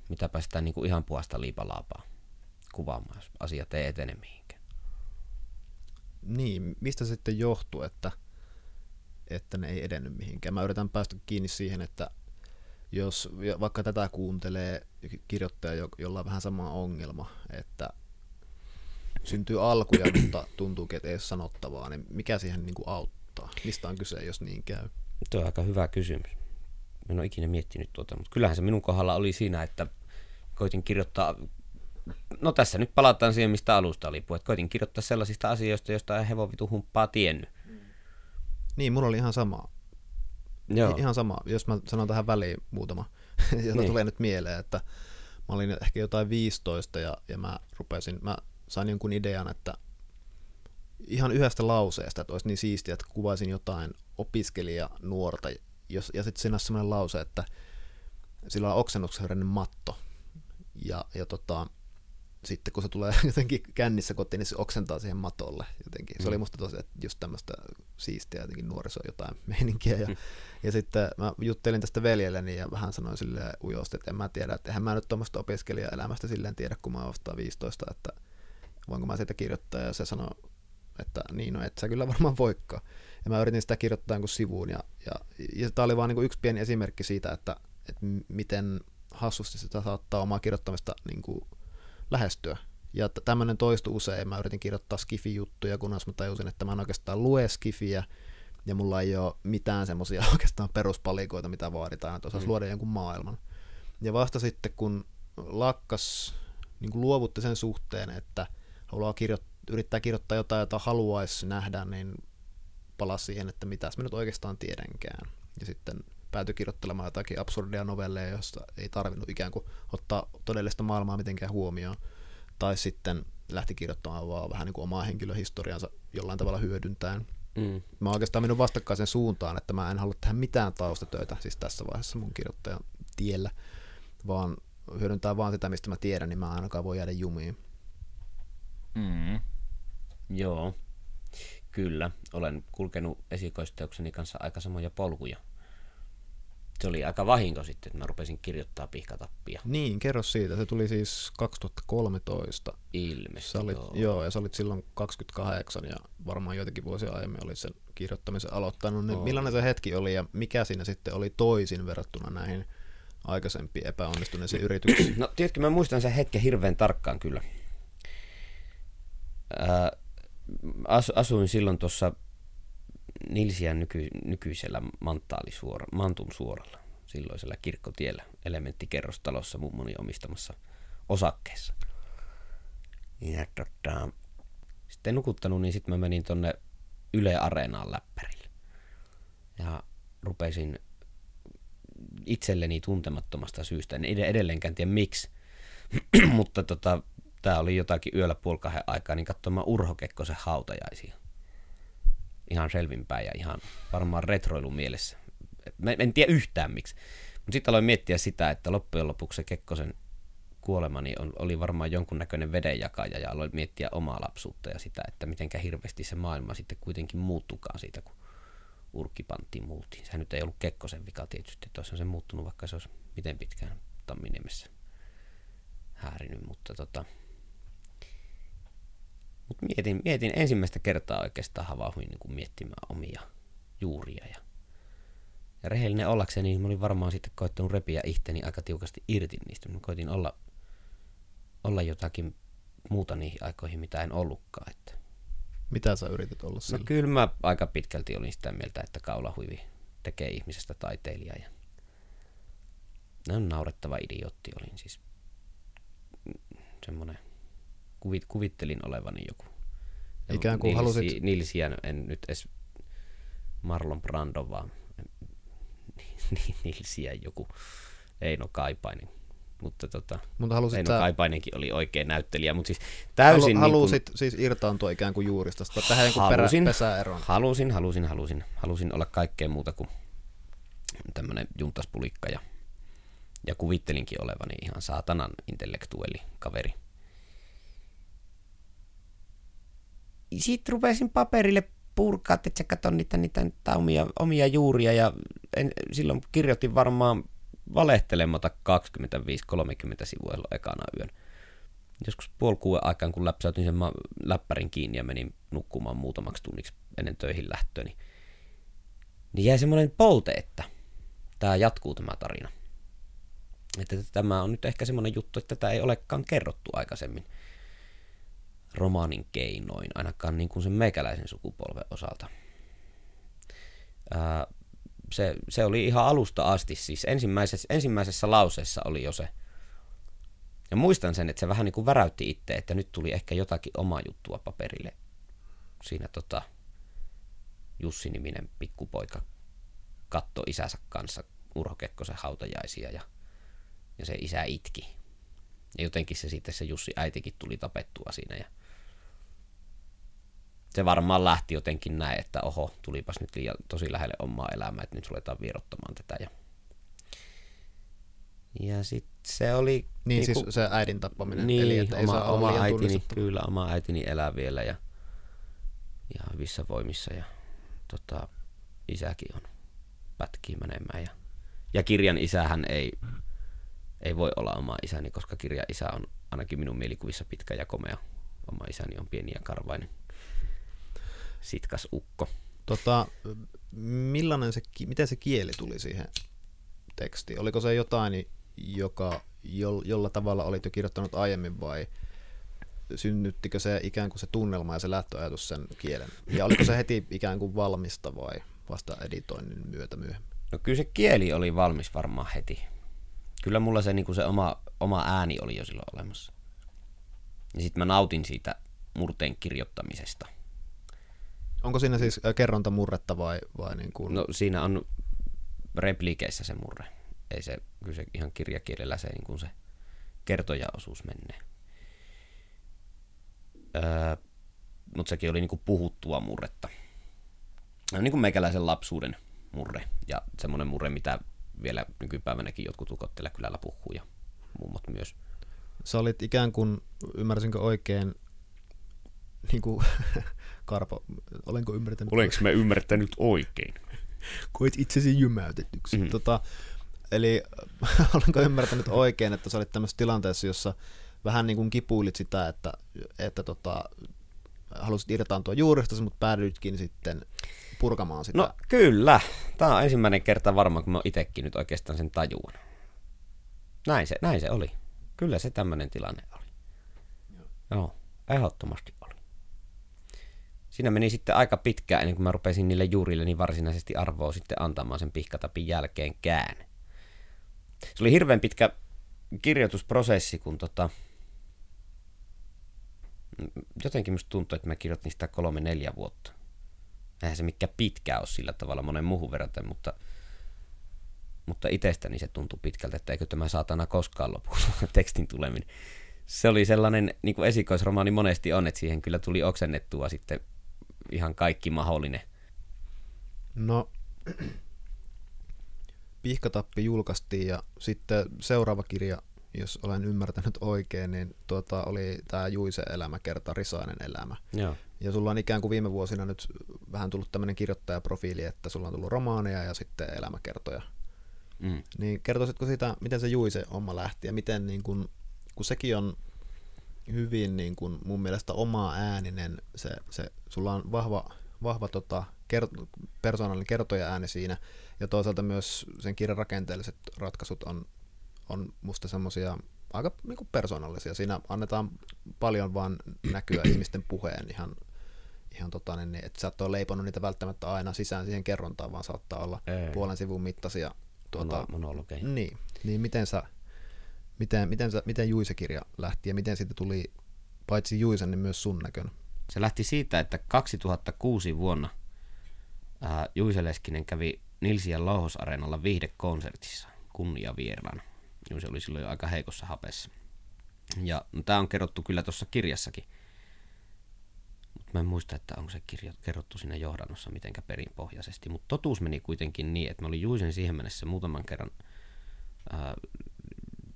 mitäpä sitä niin kuin ihan puasta liipalaapaa kuvaamaan, jos asiat ei etene mihinkään.
Niin, mistä se sitten johtuu, että, että ne ei edennyt mihinkään? Mä yritän päästä kiinni siihen, että jos vaikka tätä kuuntelee kirjoittaja, jolla on vähän sama ongelma, että syntyy alkuja, mutta tuntuu, että ei ole sanottavaa, niin mikä siihen niin kuin auttaa? Mistä on kyse, jos niin käy?
Tuo on aika hyvä kysymys. En ole ikinä miettinyt tuota, mutta kyllähän se minun kohdalla oli siinä, että koitin kirjoittaa, no tässä nyt palataan siihen, mistä alusta oli puhe, koitin kirjoittaa sellaisista asioista, joista ei hevon vitu humppaa tiennyt.
Niin, mulla oli ihan sama. Joo. Ihan sama, jos mä sanon tähän väliin muutama, jota niin. tulee nyt mieleen, että mä olin ehkä jotain 15 ja, ja mä rupesin, mä sain jonkun idean, että ihan yhdestä lauseesta, että olisi niin siistiä, että kuvaisin jotain opiskelija nuorta, jos, ja sitten siinä on sellainen lause, että sillä on oksennuksen matto, ja, ja tota, sitten kun se tulee jotenkin kännissä kotiin, niin se oksentaa siihen matolle jotenkin. Se mm. oli musta tosi, että just tämmöistä siistiä jotenkin nuoriso jotain meininkiä. Ja, mm. ja sitten mä juttelin tästä veljelleni ja vähän sanoin sille ujosti, että en mä tiedä, että eihän mä nyt tuommoista opiskelijaelämästä silleen tiedä, kun mä oon 15, että voinko mä sitä kirjoittaa. Ja se sanoi, että niin, no et sä kyllä varmaan voikkaa. Ja mä yritin sitä kirjoittaa jonkun sivuun ja, ja, ja tämä oli vaan niin yksi pieni esimerkki siitä, että, että miten hassusti sitä saattaa omaa kirjoittamista niin kuin lähestyä. Ja tämmöinen toistui usein. Mä yritin kirjoittaa skifi-juttuja, kunnes mä tajusin, että mä en oikeastaan lue skifiä, ja mulla ei ole mitään semmoisia oikeastaan peruspalikoita, mitä vaaditaan, että osaisi mm. luoda jonkun maailman. Ja vasta sitten, kun lakkas, niin kuin luovutti sen suhteen, että haluaa kirjoittaa, yrittää kirjoittaa jotain, jota haluaisi nähdä, niin palasi siihen, että mitäs mä nyt oikeastaan tiedänkään. Ja sitten päätyi kirjoittelemaan jotakin absurdia novelleja, joista ei tarvinnut ikään kuin ottaa todellista maailmaa mitenkään huomioon. Tai sitten lähti kirjoittamaan vaan vähän niin kuin omaa henkilöhistoriansa jollain tavalla hyödyntäen. Mm. Mä oikeastaan mennyt vastakkaisen suuntaan, että mä en halua tehdä mitään taustatöitä siis tässä vaiheessa mun kirjoittajan tiellä, vaan hyödyntää vaan sitä, mistä mä tiedän, niin mä ainakaan voi jäädä jumiin.
Mm. Joo, kyllä. Olen kulkenut esikoisteukseni kanssa aika samoja polkuja se oli aika vahinko sitten, että mä rupesin kirjoittaa pihkatappia.
Niin, kerro siitä. Se tuli siis 2013.
Ilmeisesti,
olit, joo. joo. ja sä olit silloin 28 ja varmaan joitakin vuosia aiemmin olit sen kirjoittamisen aloittanut. Niin millainen se hetki oli ja mikä siinä sitten oli toisin verrattuna näihin aikaisempiin epäonnistuneisiin yrityksiin?
No tiedätkö, mä muistan sen hetken hirveän tarkkaan kyllä. Ää, asuin silloin tuossa Nilsiän nyky, nykyisellä Mantaalisuora, Mantun suoralla, silloisella kirkkotiellä, elementtikerrostalossa mummoni omistamassa osakkeessa. Ja tota, sitten nukuttanut, niin sitten mä menin tonne Yle Areenaan läppärille. Ja rupesin itselleni tuntemattomasta syystä, en edelleenkään tiedä miksi, mutta tota, tämä oli jotakin yöllä puoli kahden aikaa, niin katsomaan Urho Kekkosen hautajaisia ihan selvinpäin ja ihan varmaan retroilun mielessä. Mä en tiedä yhtään miksi. Mutta sitten aloin miettiä sitä, että loppujen lopuksi se Kekkosen kuolemani on, oli varmaan jonkunnäköinen vedenjakaja ja aloin miettiä omaa lapsuutta ja sitä, että mitenkä hirveästi se maailma sitten kuitenkin muuttukaan siitä, kun urkki pantiin multiin. Sehän nyt ei ollut Kekkosen vika tietysti, että olisi se muuttunut, vaikka se olisi miten pitkään Tamminiemessä häärinyt, mutta tota, mut mietin, mietin ensimmäistä kertaa oikeastaan havahduin niin miettimään omia juuria ja, ja rehellinen ollakseni, niin mä olin varmaan sitten koittanut repiä ihteni aika tiukasti irti niistä. Mä koitin olla, olla jotakin muuta niihin aikoihin, mitä en ollutkaan. Että.
Mitä sä yritit olla
No kyllä mä aika pitkälti olin sitä mieltä, että kaulahuivi tekee ihmisestä taiteilijaa. Ja no, naurettava idiootti olin siis. Semmoinen, kuvit, kuvittelin olevani joku.
Ikään kuin
Nilsi,
halusit-
Nilsiä, en nyt edes Marlon Brando, vaan Nilsiä joku Eino Kaipainen. Mutta tota,
Mutta halusit,
Eino
sä,
Kaipainenkin oli oikein näyttelijä, mutta siis täysin...
halu,
niin kuin-
halusit siis irtaantua ikään kuin juurista, jonkun perä,
Halusin.
pesäeron.
Halusin, halusin, halusin. Halusin olla kaikkea muuta kuin tämmönen juntaspulikka ja, ja kuvittelinkin olevani ihan saatanan intellektuelli kaveri. Sitten rupesin paperille purkaa, että katon niitä, niitä, niitä omia, omia juuria ja en, silloin kirjoitin varmaan valehtelematta 25-30 sivua silloin ekana yön. Joskus puoli kuuden aikaan, kun läpsäytin sen läppärin kiinni ja menin nukkumaan muutamaksi tunniksi ennen töihin lähtöä, niin, niin jäi semmoinen polte, että tämä jatkuu tämä tarina. Että tämä on nyt ehkä semmoinen juttu, että tätä ei olekaan kerrottu aikaisemmin romaanin keinoin, ainakaan niin kuin sen meikäläisen sukupolven osalta. Ää, se, se oli ihan alusta asti, siis ensimmäisessä, ensimmäisessä lauseessa oli jo se. Ja muistan sen, että se vähän niin kuin väräytti itse, että nyt tuli ehkä jotakin omaa juttua paperille. Siinä tota, Jussi-niminen pikkupoika katto isänsä kanssa Urho Kekkosen hautajaisia ja, ja se isä itki. Ja jotenkin se sitten se Jussi äitikin tuli tapettua siinä ja se varmaan lähti jotenkin näin, että oho, tulipas nyt liian tosi lähelle omaa elämää, että nyt ruvetaan vierottamaan tätä. Ja, ja sitten se oli...
Niin,
niinku-
siis se äidin tappaminen.
niin,
Eli että ei
oma,
saa
oma äitini, kyllä oma äitini elää vielä ja ihan hyvissä voimissa ja tota, isäkin on pätkii menemään. Ja, ja kirjan isähän ei, ei voi olla oma isäni, koska kirjan isä on ainakin minun mielikuvissa pitkä ja komea. Oma isäni on pieni ja karvainen sitkas ukko.
Tota, millainen se, miten se kieli tuli siihen tekstiin? Oliko se jotain, joka, jo, jolla tavalla olit jo kirjoittanut aiemmin vai synnyttikö se ikään kuin se tunnelma ja se lähtöajatus sen kielen? Ja oliko se heti ikään kuin valmista vai vasta editoinnin myötä myöhemmin?
No kyllä se kieli oli valmis varmaan heti. Kyllä mulla se, niin kuin se oma, oma ääni oli jo silloin olemassa. Ja sitten mä nautin siitä murteen kirjoittamisesta.
Onko siinä siis äh, kerrontamurretta vai, vai niin kuin...
No siinä on replikeissä se murre. Ei se, kyllä se ihan kirjakielellä se, niin kuin se kertojaosuus menee. Öö, mutta sekin oli niin kuin puhuttua murretta. No, niin kuin meikäläisen lapsuuden murre. Ja semmoinen murre, mitä vielä nykypäivänäkin jotkut ukot tällä kylällä puhuu ja mummot myös.
Sä olit ikään kuin, ymmärsinkö oikein, niin kuin, Karpo, olenko ymmärtänyt?
Olenko mä ymmärtänyt oikein?
Koit itsesi jymäytetyksi.
Mhm.
Mm. Tota, eli olenko ymmärtänyt oikein, että sä olit tämmöisessä tilanteessa, jossa vähän niin kuin kipuilit sitä, että, että tota, halusit irtaantua juurestasi, mutta päädyitkin sitten purkamaan sitä.
No kyllä. Tämä on ensimmäinen kerta varmaan, kun mä itsekin nyt oikeastaan sen tajuan. Näin se, näin se oli. Kyllä se tämmöinen tilanne oli. Joo, ehdottomasti oli. Siinä meni sitten aika pitkään ennen kuin mä rupesin niille juurille niin varsinaisesti arvoa sitten antamaan sen pihkatapin jälkeenkään. Se oli hirveän pitkä kirjoitusprosessi, kun tota, jotenkin musta tuntui, että mä kirjoitin sitä kolme neljä vuotta. Eihän se mikä pitkä ole sillä tavalla monen muuhun verraten, mutta, mutta itsestäni se tuntui pitkältä, että eikö tämä saatana koskaan lopu tekstin tuleminen. Se oli sellainen niin kuin esikoisromaani monesti on, että siihen kyllä tuli oksennettua sitten ihan kaikki mahdollinen.
No, Pihkatappi julkaistiin ja sitten seuraava kirja, jos olen ymmärtänyt oikein, niin tuota, oli tämä Juise elämäkerta, Risainen elämä.
Joo.
Ja sulla on ikään kuin viime vuosina nyt vähän tullut tämmöinen kirjoittajaprofiili, että sulla on tullut romaaneja ja sitten elämäkertoja. Mm. Niin kertoisitko siitä, miten se Juise homma lähti ja miten, niin kun, kun sekin on hyvin niin kun mun mielestä oma ääninen, se, se, sulla on vahva, vahva tota, kert- persoonallinen kertoja ääni siinä, ja toisaalta myös sen kirjan rakenteelliset ratkaisut on, on musta semmoisia aika niin kuin persoonallisia. Siinä annetaan paljon vaan näkyä ihmisten puheen ihan, ihan tota, niin, niin, että sä et ole leipannut niitä välttämättä aina sisään siihen kerrontaan, vaan saattaa olla Ei. puolen sivun mittaisia
tuota, monologeja.
Niin, niin miten, sä, miten, miten, miten Juise-kirja lähti ja miten siitä tuli paitsi Juisen, niin myös sun näkön?
Se lähti siitä, että 2006 vuonna ää, Juise Leskinen kävi Nilsian Louhosareenalla viihdekonsertissa kunnia vieraana. Se oli silloin jo aika heikossa hapessa. Ja no, tämä on kerrottu kyllä tuossa kirjassakin. Mutta mä en muista, että onko se kirja, kerrottu siinä johdannossa mitenkä perinpohjaisesti. Mutta totuus meni kuitenkin niin, että mä olin Juisen siihen mennessä muutaman kerran, ää,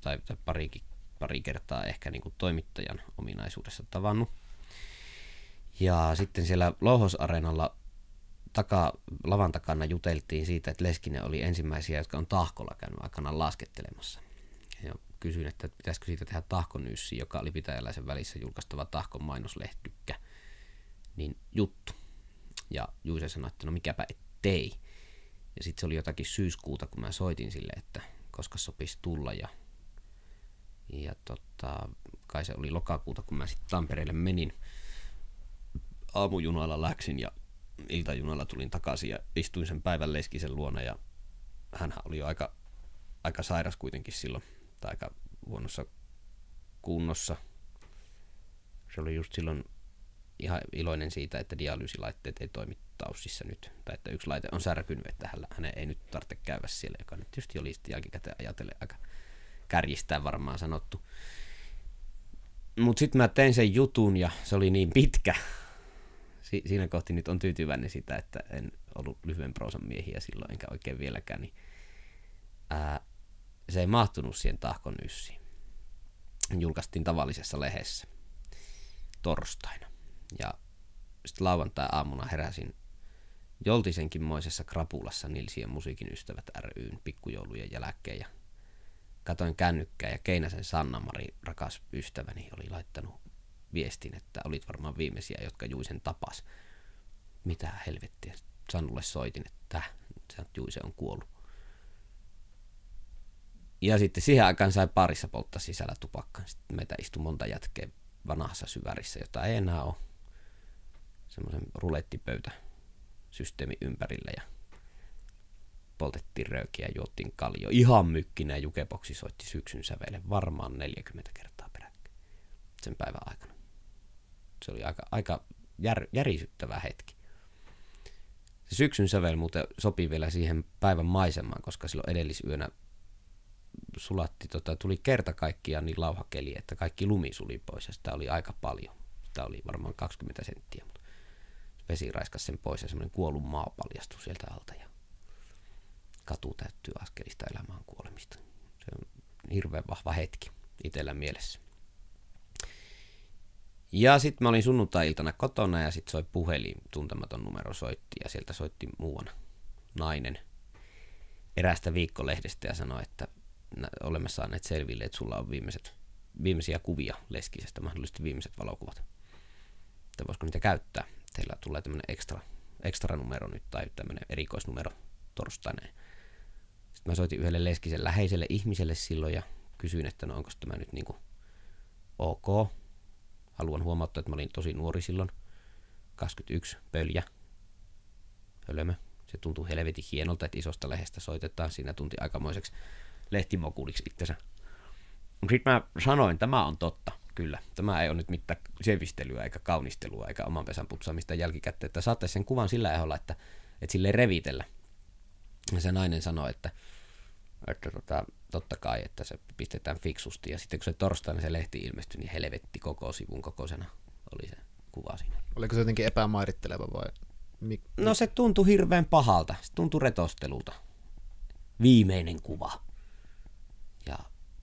tai, tai pari, pari kertaa ehkä niin kuin toimittajan ominaisuudessa tavannut. Ja sitten siellä Louhosareenalla taka, lavan takana juteltiin siitä, että Leskinen oli ensimmäisiä, jotka on tahkolla käynyt aikana laskettelemassa. Ja kysyin, että pitäisikö siitä tehdä tahkonyysi, joka oli pitäjäläisen välissä julkaistava tahkon mainoslehtykkä, niin juttu. Ja Juise sanoi, että no mikäpä ettei. Ja sitten se oli jotakin syyskuuta, kun mä soitin sille, että koska sopisi tulla. Ja, ja tota, kai se oli lokakuuta, kun mä sitten Tampereelle menin. Aamujunalla läksin ja iltajunalla tulin takaisin ja istuin sen päivän leskisen luona ja hän oli jo aika, aika sairas kuitenkin silloin, tai aika huonossa kunnossa. Se oli just silloin ihan iloinen siitä, että dialyysilaitteet ei toimi taussissa nyt, tai että yksi laite on särkynyt, että hänen ei nyt tarvitse käydä siellä, joka nyt tietysti oli jälkikäteen ajatellen aika kärjistää varmaan sanottu. Mutta sitten mä tein sen jutun ja se oli niin pitkä, si- siinä kohti nyt on tyytyväinen sitä, että en ollut lyhyen proosan miehiä silloin, enkä oikein vieläkään, niin ää, se ei mahtunut siihen tahkon yssiin. Julkaistiin tavallisessa lehdessä torstaina. Ja sitten lauantai-aamuna heräsin Joltisenkinmoisessa krapulassa Nilsien musiikin ystävät ryn pikkujoulujen jälkeen ja katoin kännykkää ja Keinäsen Sanna-Mari, rakas ystäväni, oli laittanut viestin, että olit varmaan viimeisiä, jotka Juisen tapas. Mitä helvettiä. Sannulle soitin, että Juise on kuollut. Ja sitten siihen aikaan sai parissa polttaa sisällä tupakkaa. Sitten meitä istui monta jätkeä vanhassa syvärissä, jota ei enää ole. Semmoisen rulettipöytä systeemi ympärillä ja poltettiin röökiä ja juottiin kaljo. Ihan mykkinä Jukeboksi soitti syksyn sävelle varmaan 40 kertaa peräkkäin sen päivän aikana. Se oli aika, aika jär, järisyttävä hetki. Se syksyn sävel muuten sopii vielä siihen päivän maisemaan, koska silloin edellisyönä sulatti, tota, tuli kerta kaikkiaan niin lauhakeli, että kaikki lumi suli pois ja sitä oli aika paljon. Sitä oli varmaan 20 senttiä, mutta vesi raiskasi sen pois ja semmoinen kuollun maa paljastui sieltä alta ja katu täyttyy askelista elämään kuolemista. Se on hirveän vahva hetki itsellä mielessä. Ja sitten mä olin sunnuntai-iltana kotona ja sitten soi puhelin, tuntematon numero soitti ja sieltä soitti muuan nainen erästä viikkolehdestä ja sanoi, että olemme saaneet selville, että sulla on viimeiset, viimeisiä kuvia Leskisestä, mahdollisesti viimeiset valokuvat. Että voisiko niitä käyttää? Teillä tulee tämmöinen ekstra, ekstra numero nyt tai tämmöinen erikoisnumero torstaina. Sitten mä soitin yhdelle Leskisen läheiselle ihmiselle silloin ja kysyin, että no onko tämä nyt niinku ok haluan huomauttaa, että mä olin tosi nuori silloin, 21, pöljä, hölmö. Se tuntui helvetin hienolta, että isosta lehdestä soitetaan. Siinä tunti aikamoiseksi lehtimokuliksi itsensä. Sitten mä sanoin, että tämä on totta, kyllä. Tämä ei ole nyt mitään sevistelyä eikä kaunistelua eikä oman pesän putsaamista jälkikäteen. Että sen kuvan sillä eholla, että, että sille revitellä. Ja se nainen sanoi, että, että tota, totta kai, että se pistetään fiksusti. Ja sitten kun se torstaina se lehti ilmestyi, niin helvetti koko sivun kokoisena oli se kuva siinä.
Oliko se jotenkin epämairitteleva vai? Mik-
no se tuntui hirveän pahalta. Se tuntui retostelulta. Viimeinen kuva. Ja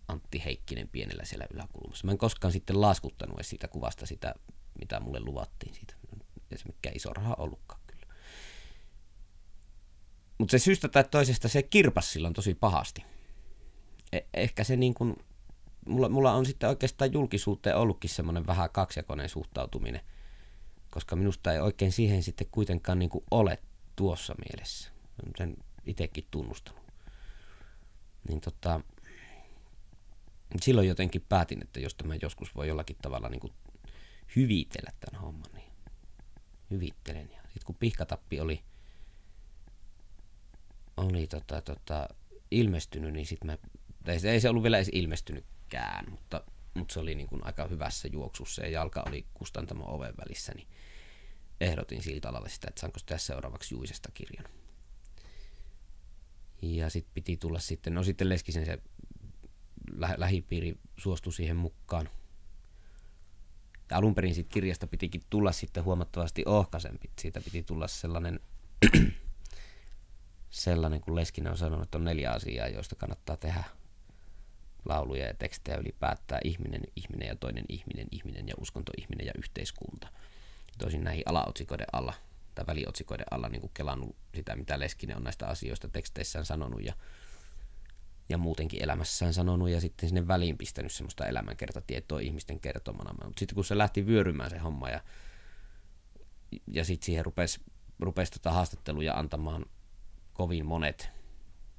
Antti Heikkinen pienellä siellä yläkulmassa. Mä en koskaan sitten laskuttanut edes siitä kuvasta sitä, mitä mulle luvattiin siitä. Ei se mikään iso raha ollutkaan. Mutta se syystä tai toisesta se kirpas silloin tosi pahasti. Eh- ehkä se niin kuin, mulla, mulla on sitten oikeastaan julkisuuteen ollutkin semmoinen vähän kaksijakoinen suhtautuminen, koska minusta ei oikein siihen sitten kuitenkaan niin kuin ole tuossa mielessä. Sen itsekin tunnustanut. Niin tota, silloin jotenkin päätin, että jos tämä joskus voi jollakin tavalla niin kuin hyvitellä tämän homman, niin hyvittelen. Ja sitten kun pihkatappi oli, oli tota, tota, ilmestynyt, niin sitten mä, tai se ei se ollut vielä edes ilmestynytkään, mutta, mutta se oli niin kuin aika hyvässä juoksussa ja jalka oli kustantamon oven välissä, niin ehdotin siltä alalle sitä, että saanko tehdä seuraavaksi Juisesta kirjan. Ja sitten piti tulla sitten, no sitten Leskisen se lä- lähipiiri suostui siihen mukaan. Ja alun perin siitä kirjasta pitikin tulla sitten huomattavasti ohkaisempi. Siitä piti tulla sellainen, sellainen kun Leskinen on sanonut, että on neljä asiaa, joista kannattaa tehdä lauluja ja tekstejä ylipäätään. Ihminen, ihminen ja toinen ihminen, ihminen ja uskonto, ihminen ja yhteiskunta. Toisin näihin alaotsikoiden alla tai väliotsikoiden alla niin kuin kelannut sitä, mitä Leskinen on näistä asioista teksteissään sanonut ja ja muutenkin elämässään sanonut ja sitten sinne väliin pistänyt semmoista elämänkertatietoa ihmisten kertomana. Mutta sitten kun se lähti vyörymään se homma ja, ja sitten siihen rupesi, rupesi tota haastatteluja antamaan kovin monet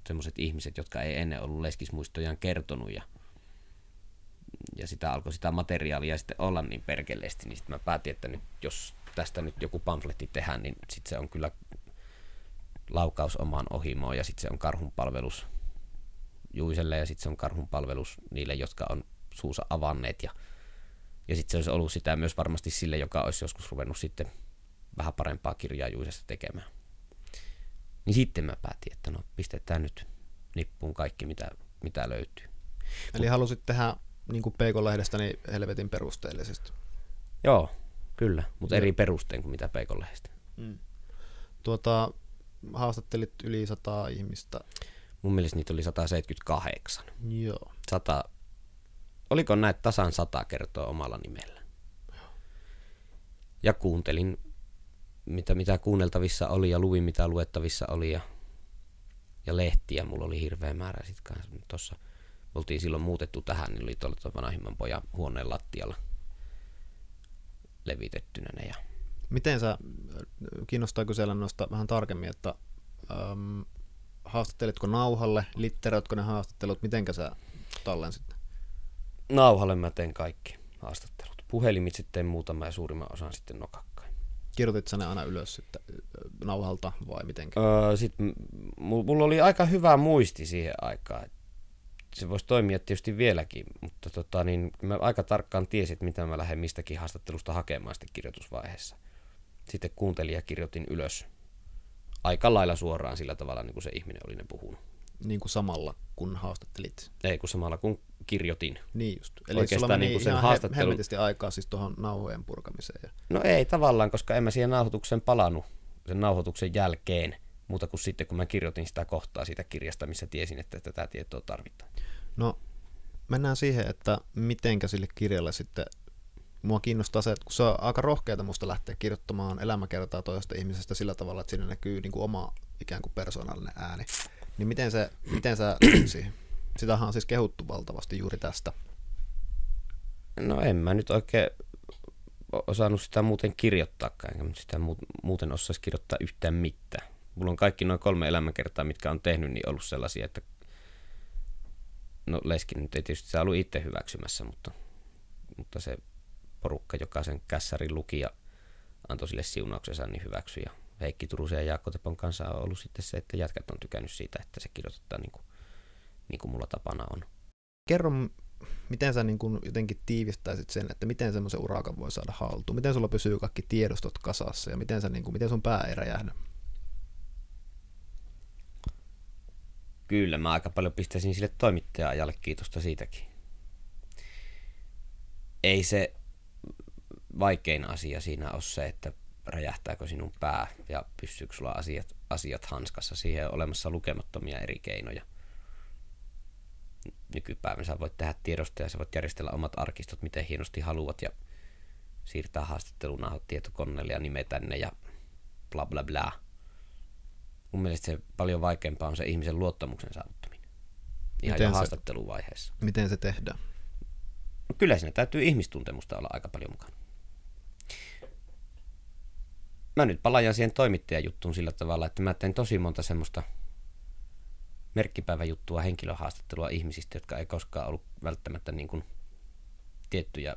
semmoiset ihmiset, jotka ei ennen ollut leskismuistojaan kertonut ja, ja sitä alkoi sitä materiaalia sitten olla niin perkeleesti, niin sitten mä päätin, että nyt, jos tästä nyt joku pamfletti tehdään, niin sitten se on kyllä laukaus omaan ohimoon ja sitten se on karhun palvelus – Juiselle ja sitten se on karhun palvelus niille, jotka on suusa avanneet ja, ja sitten se olisi ollut sitä myös varmasti sille, joka olisi joskus ruvennut sitten vähän parempaa kirjaa Juisesta tekemään. Niin sitten mä päätin, että no pistetään nyt nippuun kaikki, mitä, mitä löytyy.
Eli Mut, halusit tehdä niin kuin Peikon-lehdestä niin helvetin perusteellisesti.
Joo, kyllä, mutta eri perustein kuin mitä Peikon-lehdestä. Mm.
Tuota, haastattelit yli sata ihmistä
Mun mielestä niitä oli 178.
Joo.
100, oliko näitä tasan 100 kertoa omalla nimellä? Ja kuuntelin, mitä, mitä kuunneltavissa oli ja luin, mitä luettavissa oli ja, ja lehtiä. Mulla oli hirveä määrä sitten tuossa. Oltiin silloin muutettu tähän, niin oli tuolla vanhimman pojan huoneen lattialla levitettynä ne. Ja...
Miten sä, kiinnostaa kysellä noista vähän tarkemmin, että äm, haastattelitko nauhalle, litteroitko ne haastattelut, mitenkä sä tallensit?
Nauhalle mä teen kaikki haastattelut. Puhelimit sitten muutama ja suurimman osan sitten nokakkain.
Kirjoitit sä ne aina ylös sitten nauhalta vai mitenkä?
Öö, sit, mulla oli aika hyvä muisti siihen aikaan. Se voisi toimia tietysti vieläkin, mutta tota, niin mä aika tarkkaan tiesin, mitä mä lähden mistäkin haastattelusta hakemaan sitten kirjoitusvaiheessa. Sitten kuuntelin ja kirjoitin ylös aika lailla suoraan sillä tavalla, niin kuin se ihminen oli ne puhunut.
Niin kuin samalla, kun haastattelit?
Ei, kun samalla kun kirjoitin.
Niin just. Eli Oikeastaan sulla meni niin kuin sen ihan haastattelu... hemmetisti aikaa siis tuohon nauhojen purkamiseen. Ja...
No ei tavallaan, koska en mä siihen nauhoituksen palannut sen nauhoituksen jälkeen, muuta kuin sitten kun mä kirjoitin sitä kohtaa siitä kirjasta, missä tiesin, että tätä tietoa tarvitaan.
No mennään siihen, että mitenkä sille kirjalle sitten mua kiinnostaa se, että kun se on aika rohkeata musta lähteä kirjoittamaan elämäkertaa toisesta ihmisestä sillä tavalla, että siinä näkyy niin kuin oma ikään kuin persoonallinen ääni, niin miten, se, miten sä siihen? Sitähän on siis kehuttu valtavasti juuri tästä.
No en mä nyt oikein osannut sitä muuten kirjoittaakaan, enkä sitä muuten osaisi kirjoittaa yhtään mitään. Mulla on kaikki noin kolme elämäkertaa, mitkä on tehnyt, niin ollut sellaisia, että no Leskin nyt ei tietysti se ollut itse hyväksymässä, mutta, mutta se porukka, joka sen kässärin luki ja antoi sille siunauksensa, niin hyväksyi. Ja Heikki Turusen ja Jaakko Tepon kanssa on ollut sitten se, että jätkät on tykännyt siitä, että se kirjoitetaan niin kuin, niin kuin mulla tapana on.
Kerro, miten sä niin kuin jotenkin tiivistäisit sen, että miten semmoisen urakan voi saada haltuun? Miten sulla pysyy kaikki tiedostot kasassa ja miten, sä, niin kuin, miten sun pää ei räjähdä?
Kyllä, mä aika paljon pistäisin sille toimittaja-ajalle kiitosta siitäkin. Ei se vaikein asia siinä on se, että räjähtääkö sinun pää ja pystyykö sulla asiat, asiat hanskassa. Siihen on olemassa lukemattomia eri keinoja. Nykypäivänä sä voit tehdä tiedosta ja sä voit järjestellä omat arkistot miten hienosti haluat ja siirtää haastattelun tietokoneelle ja nimetä ne ja bla bla bla. mun mielestä se paljon vaikeampaa on se ihmisen luottamuksen saavuttaminen. Ihan
Miten
jo
se-
haastatteluvaiheessa.
Miten se tehdään?
Kyllä siinä täytyy ihmistuntemusta olla aika paljon mukana. Mä nyt palajan siihen toimittajajuttuun sillä tavalla, että mä tein tosi monta semmoista merkkipäiväjuttua, henkilöhaastattelua ihmisistä, jotka ei koskaan ollut välttämättä niin kuin tiettyjä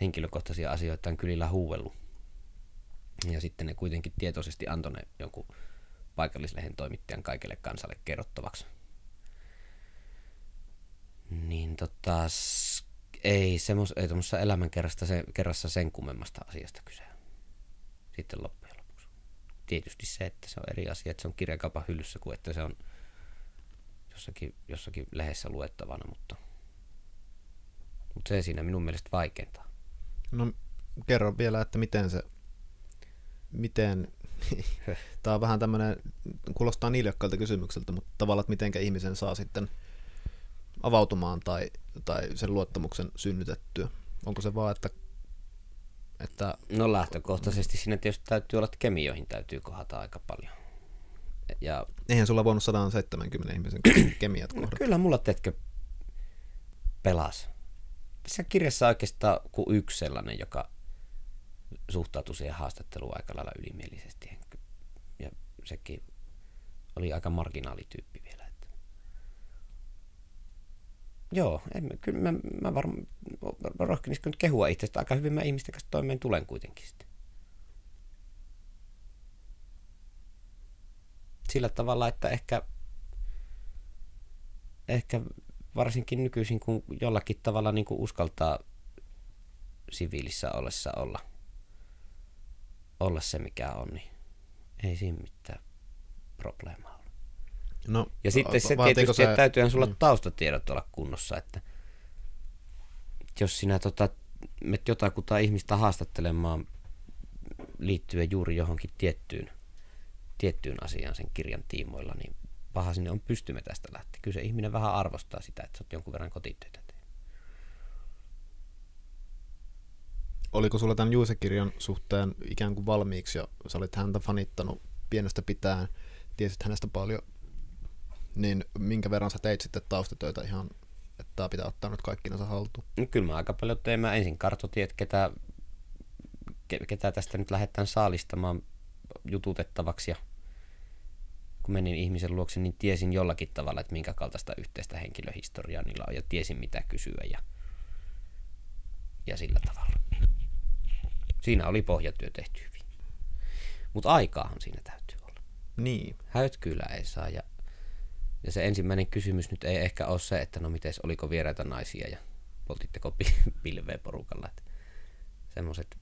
henkilökohtaisia asioita kylillä huuvellut. Ja sitten ne kuitenkin tietoisesti antoi ne jonkun paikallislehen toimittajan kaikelle kansalle kerrottavaksi. Niin tota, ei, semmos, ei tuommoisessa elämänkerrassa se, kerrassa sen kummemmasta asiasta kyse. Sitten loppujen lopuksi. Tietysti se, että se on eri asia, että se on kirjakaupan hyllyssä kuin että se on jossakin, jossakin lehdessä luettavana, mutta, mutta se siinä minun mielestä vaikeinta.
No kerro vielä, että miten se, miten, tämä on vähän tämmöinen, kuulostaa niljakkaalta kysymykseltä, mutta tavallaan, että mitenkä ihmisen saa sitten avautumaan tai, tai sen luottamuksen synnytettyä. Onko se vaan, että, että
No lähtökohtaisesti siinä tietysti täytyy olla, että kemioihin täytyy kohdata aika paljon. Ja
eihän sulla voinut 170 ihmisen kemiat
No,
kohdata?
kyllä mulla, teetkö, pelas. Tässä kirjassa oikeastaan kuin yksi sellainen, joka suhtautui siihen haastatteluun aika lailla ylimielisesti. Ja sekin oli aika marginaalityyppi vielä. Että. Joo, en, kyllä mä, mä varmaan rohkenisikö nyt kehua itsestä. Aika hyvin mä ihmisten kanssa toimeen tulen kuitenkin sitten. Sillä tavalla, että ehkä ehkä varsinkin nykyisin, kun jollakin tavalla niin kuin uskaltaa siviilissä ollessa olla, olla se, mikä on, niin ei siinä mitään probleemaa.
No,
Ja sitten se tietysti, että täytyyhän sulla
Mm.
taustatiedot olla kunnossa, että jos sinä tota, met jotakuta ihmistä haastattelemaan liittyen juuri johonkin tiettyyn, tiettyyn asiaan sen kirjan tiimoilla, niin paha sinne on pystymme tästä lähteä. Kyllä se ihminen vähän arvostaa sitä, että sä oot jonkun verran kotitöitä tehnyt.
Oliko sulla tämän Juuse-kirjan suhteen ikään kuin valmiiksi ja sä olit häntä fanittanut pienestä pitäen, tiesit hänestä paljon, niin minkä verran sä teit sitten taustatöitä ihan, että tämä pitää ottaa nyt kaikkinensa haltuun?
No, kyllä mä aika paljon tein. Mä ensin kartoitin, että ketä, ke- ketä tästä nyt lähdetään saalistamaan jututettavaksi ja kun menin ihmisen luokse, niin tiesin jollakin tavalla, että minkä kaltaista yhteistä henkilöhistoriaa niillä on ja tiesin mitä kysyä ja, ja sillä tavalla. Siinä oli pohjatyö tehty hyvin. Mutta aikaahan siinä täytyy olla.
Niin.
Häyt kyllä ei saa ja, ja se ensimmäinen kysymys nyt ei ehkä ole se, että no mites, oliko vieraita naisia ja poltitteko pi- pilveä porukalla. Että semmoset,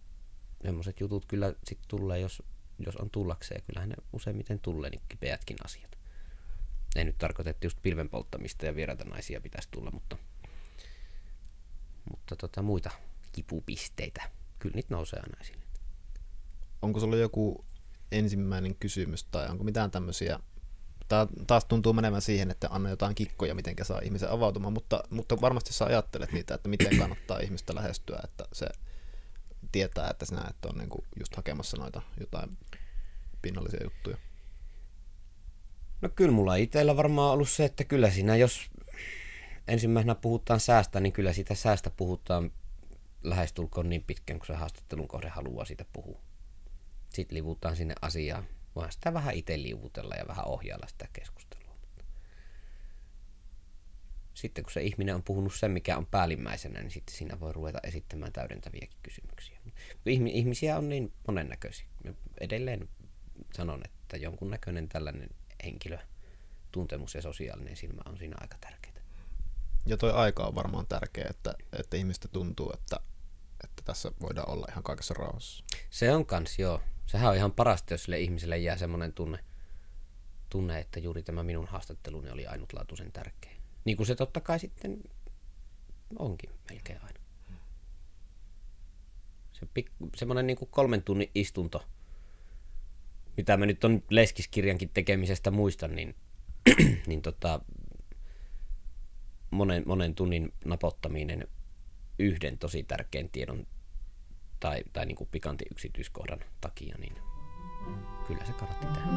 semmoset jutut kyllä sitten tulee, jos, jos on tullakseen. Kyllähän ne useimmiten tulee niin kipeätkin asiat. Ei nyt tarkoita, että just pilven polttamista ja vieraita naisia pitäisi tulla, mutta, mutta tota, muita kipupisteitä. Kyllä niitä nousee aina esille.
Onko sulla joku ensimmäinen kysymys tai onko mitään tämmöisiä, Tää taas tuntuu menevän siihen, että anna jotain kikkoja, miten saa ihmisen avautumaan, mutta, mutta varmasti sä ajattelet niitä, että miten kannattaa ihmistä lähestyä, että se tietää, että sinä et ole niinku just hakemassa noita jotain pinnallisia juttuja.
No kyllä mulla itsellä varmaan ollut se, että kyllä siinä jos ensimmäisenä puhutaan säästä, niin kyllä sitä säästä puhutaan lähestulkoon niin pitkään, kun se haastattelun kohde haluaa siitä puhua. Sitten livutaan sinne asiaan. Voidaan sitä vähän itse liuvutella ja vähän ohjailla sitä keskustelua. Sitten kun se ihminen on puhunut sen, mikä on päällimmäisenä, niin sitten siinä voi ruveta esittämään täydentäviäkin kysymyksiä. Ihmi- Ihmisiä on niin monennäköisiä. Edelleen sanon, että jonkunnäköinen tällainen henkilö, tuntemus ja sosiaalinen silmä on siinä aika tärkeää.
Ja toi aika on varmaan tärkeä, että, että ihmistä tuntuu, että, että tässä voidaan olla ihan kaikessa rauhassa.
Se on kans, joo. Sehän on ihan parasta, jos sille ihmiselle jää semmoinen tunne, tunne, että juuri tämä minun haastatteluni oli ainutlaatuisen tärkeä. Niin kuin se totta kai sitten onkin melkein aina. Se pik- semmoinen niin kuin kolmen tunnin istunto, mitä mä nyt on Leskiskirjankin tekemisestä muistan, niin, niin tota, monen, monen tunnin napottaminen yhden tosi tärkeän tiedon tai, tai niin kuin pikantin yksityiskohdan takia, niin kyllä se kannatti tehdä.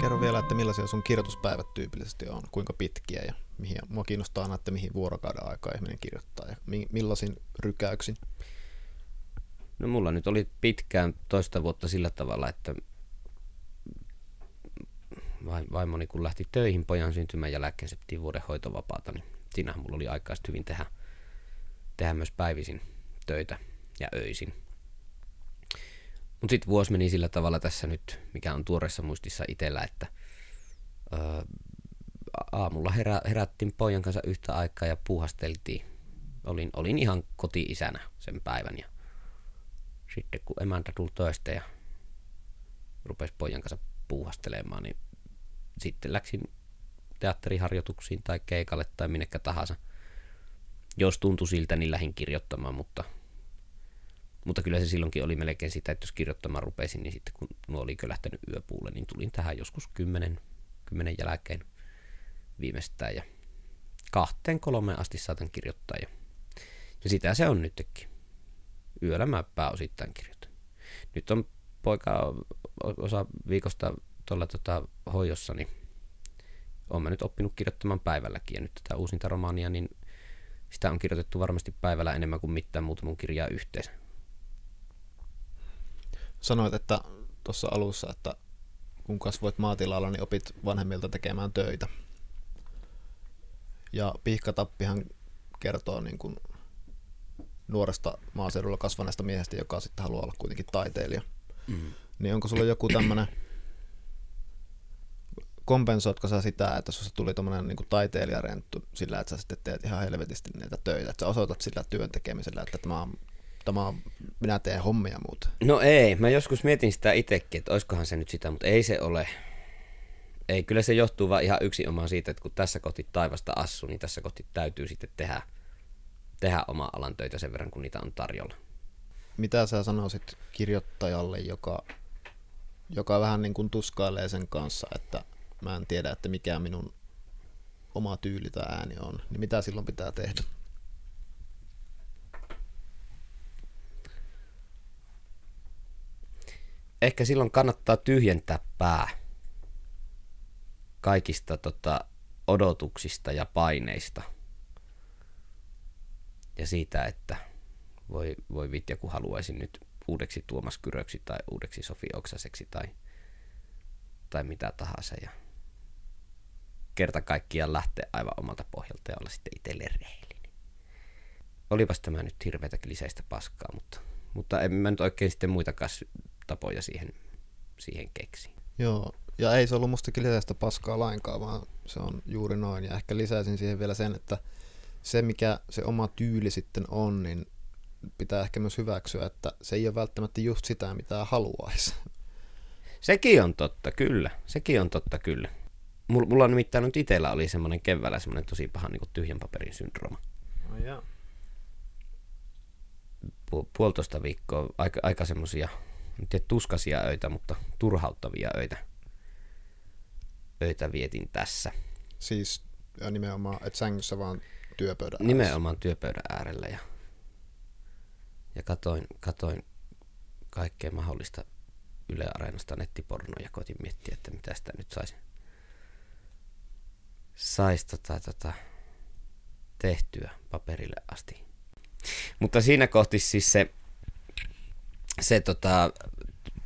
Kerro vielä, että millaisia sun kirjoituspäivät tyypillisesti on, kuinka pitkiä ja mihin, mua kiinnostaa aina, että mihin vuorokauden aikaa ihminen kirjoittaa ja millaisin rykäyksin.
No mulla nyt oli pitkään toista vuotta sillä tavalla, että vaimoni kun lähti töihin pojan syntymän jälkeen, se piti vuoden hoitovapaata, niin siinähän mulla oli aikaa hyvin tehdä, tehdä myös päivisin töitä ja öisin. Mutta sitten vuosi meni sillä tavalla tässä nyt, mikä on tuoreessa muistissa itsellä, että ö, aamulla herä, herättiin pojan kanssa yhtä aikaa ja puuhasteltiin. Olin, olin ihan koti-isänä sen päivän ja sitten kun emäntä tuli töistä ja rupesi pojan kanssa puuhastelemaan, niin sitten läksin teatteriharjoituksiin tai keikalle tai minnekä tahansa. Jos tuntui siltä, niin lähdin kirjoittamaan, mutta, mutta kyllä se silloinkin oli melkein sitä, että jos kirjoittamaan rupesin, niin sitten kun nuo oli lähtenyt yöpuulle, niin tulin tähän joskus kymmenen, kymmenen jälkeen viimeistään ja kahteen kolmeen asti saatan kirjoittaa jo. Ja sitä se on nytkin. Yöllä mä pääosittain kirjoitan. Nyt on poika osa viikosta tuolla tota, hoidossa, niin olen mä nyt oppinut kirjoittamaan päivälläkin. Ja nyt tätä uusinta romaania, niin sitä on kirjoitettu varmasti päivällä enemmän kuin mitään muuta mun kirjaa yhteensä.
Sanoit, että tuossa alussa, että kun kasvoit maatilalla, niin opit vanhemmilta tekemään töitä. Ja Pihkatappihan kertoo niin kuin nuoresta maaseudulla kasvaneesta miehestä, joka sitten haluaa olla kuitenkin taiteilija. Mm. Niin onko sulla joku tämmöinen kompensoitko sä sitä, että susta tuli tuommoinen niin taiteilijarenttu sillä, että sä sitten teet ihan helvetisti niitä töitä, että sä osoitat sillä työn tekemisellä, että tämä on, tämä on, minä teen hommia muuta?
No ei, mä joskus mietin sitä itsekin, että olisikohan se nyt sitä, mutta ei se ole. Ei, kyllä se johtuu vaan ihan yksinomaan siitä, että kun tässä kohti taivasta assu, niin tässä kohti täytyy sitten tehdä, tehdä oma alan töitä sen verran, kun niitä on tarjolla.
Mitä sä sanoisit kirjoittajalle, joka, joka vähän niin kuin tuskailee sen kanssa, että mä en tiedä, että mikä minun oma tyyli tai ääni on, niin mitä silloin pitää tehdä?
Ehkä silloin kannattaa tyhjentää pää kaikista tota, odotuksista ja paineista. Ja siitä, että voi, voi vitja, kun haluaisin nyt uudeksi Tuomas Kyröksi tai uudeksi Sofi Oksaseksi tai, tai mitä tahansa. Ja kerta kaikkiaan lähteä aivan omalta pohjalta ja olla sitten itselle rehellinen. Olipas tämä nyt hirveätä kliseistä paskaa, mutta, mutta en mä nyt oikein sitten muitakaan tapoja siihen, siihen keksi.
Joo, ja ei se ollut musta kliseistä paskaa lainkaan, vaan se on juuri noin. Ja ehkä lisäisin siihen vielä sen, että se mikä se oma tyyli sitten on, niin pitää ehkä myös hyväksyä, että se ei ole välttämättä just sitä, mitä haluaisi.
Sekin on totta, kyllä. Sekin on totta, kyllä. Mulla on nimittäin nyt itsellä oli semmoinen keväällä semmoinen tosi paha niin kuin tyhjän paperin syndrooma.
Oh, yeah.
Pu- puolitoista viikkoa, aika, aika semmoisia, en tiedä tuskasia öitä, mutta turhauttavia öitä, öitä vietin tässä.
Siis ja nimenomaan, että sängyssä vaan työpöydän
ääressä. Nimenomaan työpöydän äärellä ja, ja katoin, katoin kaikkea mahdollista Yle Areenasta nettipornoa ja koitin miettiä, että mitä sitä nyt saisi saisi tota, tota, tehtyä paperille asti. Mutta siinä kohti siis se, se tota,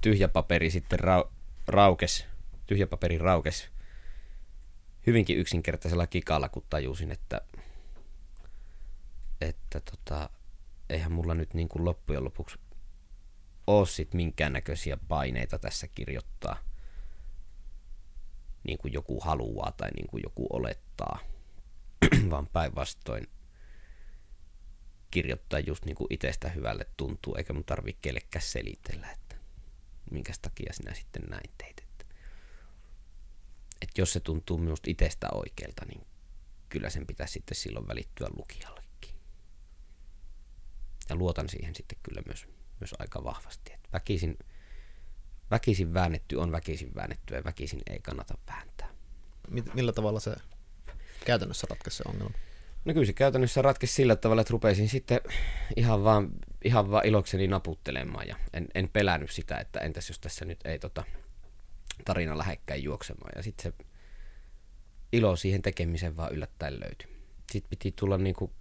tyhjä paperi sitten ra, raukes, tyhjä paperi raukes hyvinkin yksinkertaisella kikalla, kun tajusin, että, että tota, eihän mulla nyt niin kuin loppujen lopuksi ole sit minkäännäköisiä paineita tässä kirjoittaa – niin kuin joku haluaa tai niin kuin joku olettaa, vaan päinvastoin kirjoittaa just niin kuin itsestä hyvälle tuntuu, eikä mun tarvitse kellekään selitellä, että minkä takia sinä sitten näin teit. Että, että jos se tuntuu minusta itsestä oikealta, niin kyllä sen pitäisi sitten silloin välittyä lukijallekin. Ja luotan siihen sitten kyllä myös, myös aika vahvasti. Että väkisin, väkisin väännetty on väkisin väännetty ja väkisin ei kannata vääntää.
Millä tavalla se käytännössä ratkaisi se ongelma?
No kyllä se käytännössä ratkesi sillä tavalla, että rupesin sitten ihan vaan, ihan vaan ilokseni naputtelemaan ja en, en pelännyt sitä, että entäs jos tässä nyt ei tota, tarina lähekkäin juoksemaan. Ja sitten se ilo siihen tekemiseen vaan yllättäen löytyi. Sitten piti tulla niinku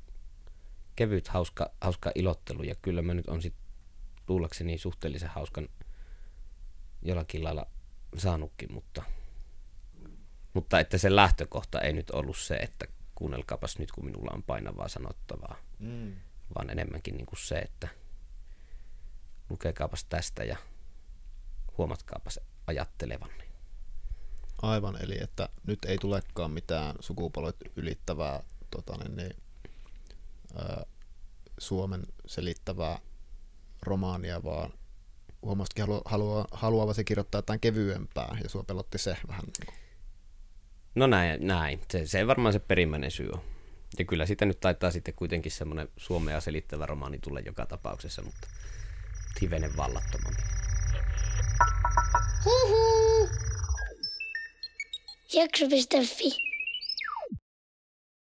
kevyt, hauska, hauska ilottelu, ja kyllä mä nyt on sitten luullakseni suhteellisen hauskan jollakin lailla saanutkin, mutta, mutta että se lähtökohta ei nyt ollut se, että kuunnelkaapas nyt, kun minulla on painavaa sanottavaa, mm. vaan enemmänkin niin kuin se, että lukekaapas tästä ja huomatkaapas ajattelevanne.
Aivan, eli että nyt ei tulekaan mitään sukupolvet ylittävää tota, niin, niin, ää, Suomen selittävää romaania, vaan huomasikin halu, halua, haluavasi kirjoittaa jotain kevyempää, ja sua pelotti se vähän. Niin kuin.
No näin, näin. Se, se varmaan se perimmäinen syy on. Ja kyllä sitä nyt taitaa sitten kuitenkin semmoinen suomea selittävä romaani tulla joka tapauksessa, mutta hivenen vallattomampi.
Hihi. Jakso.fi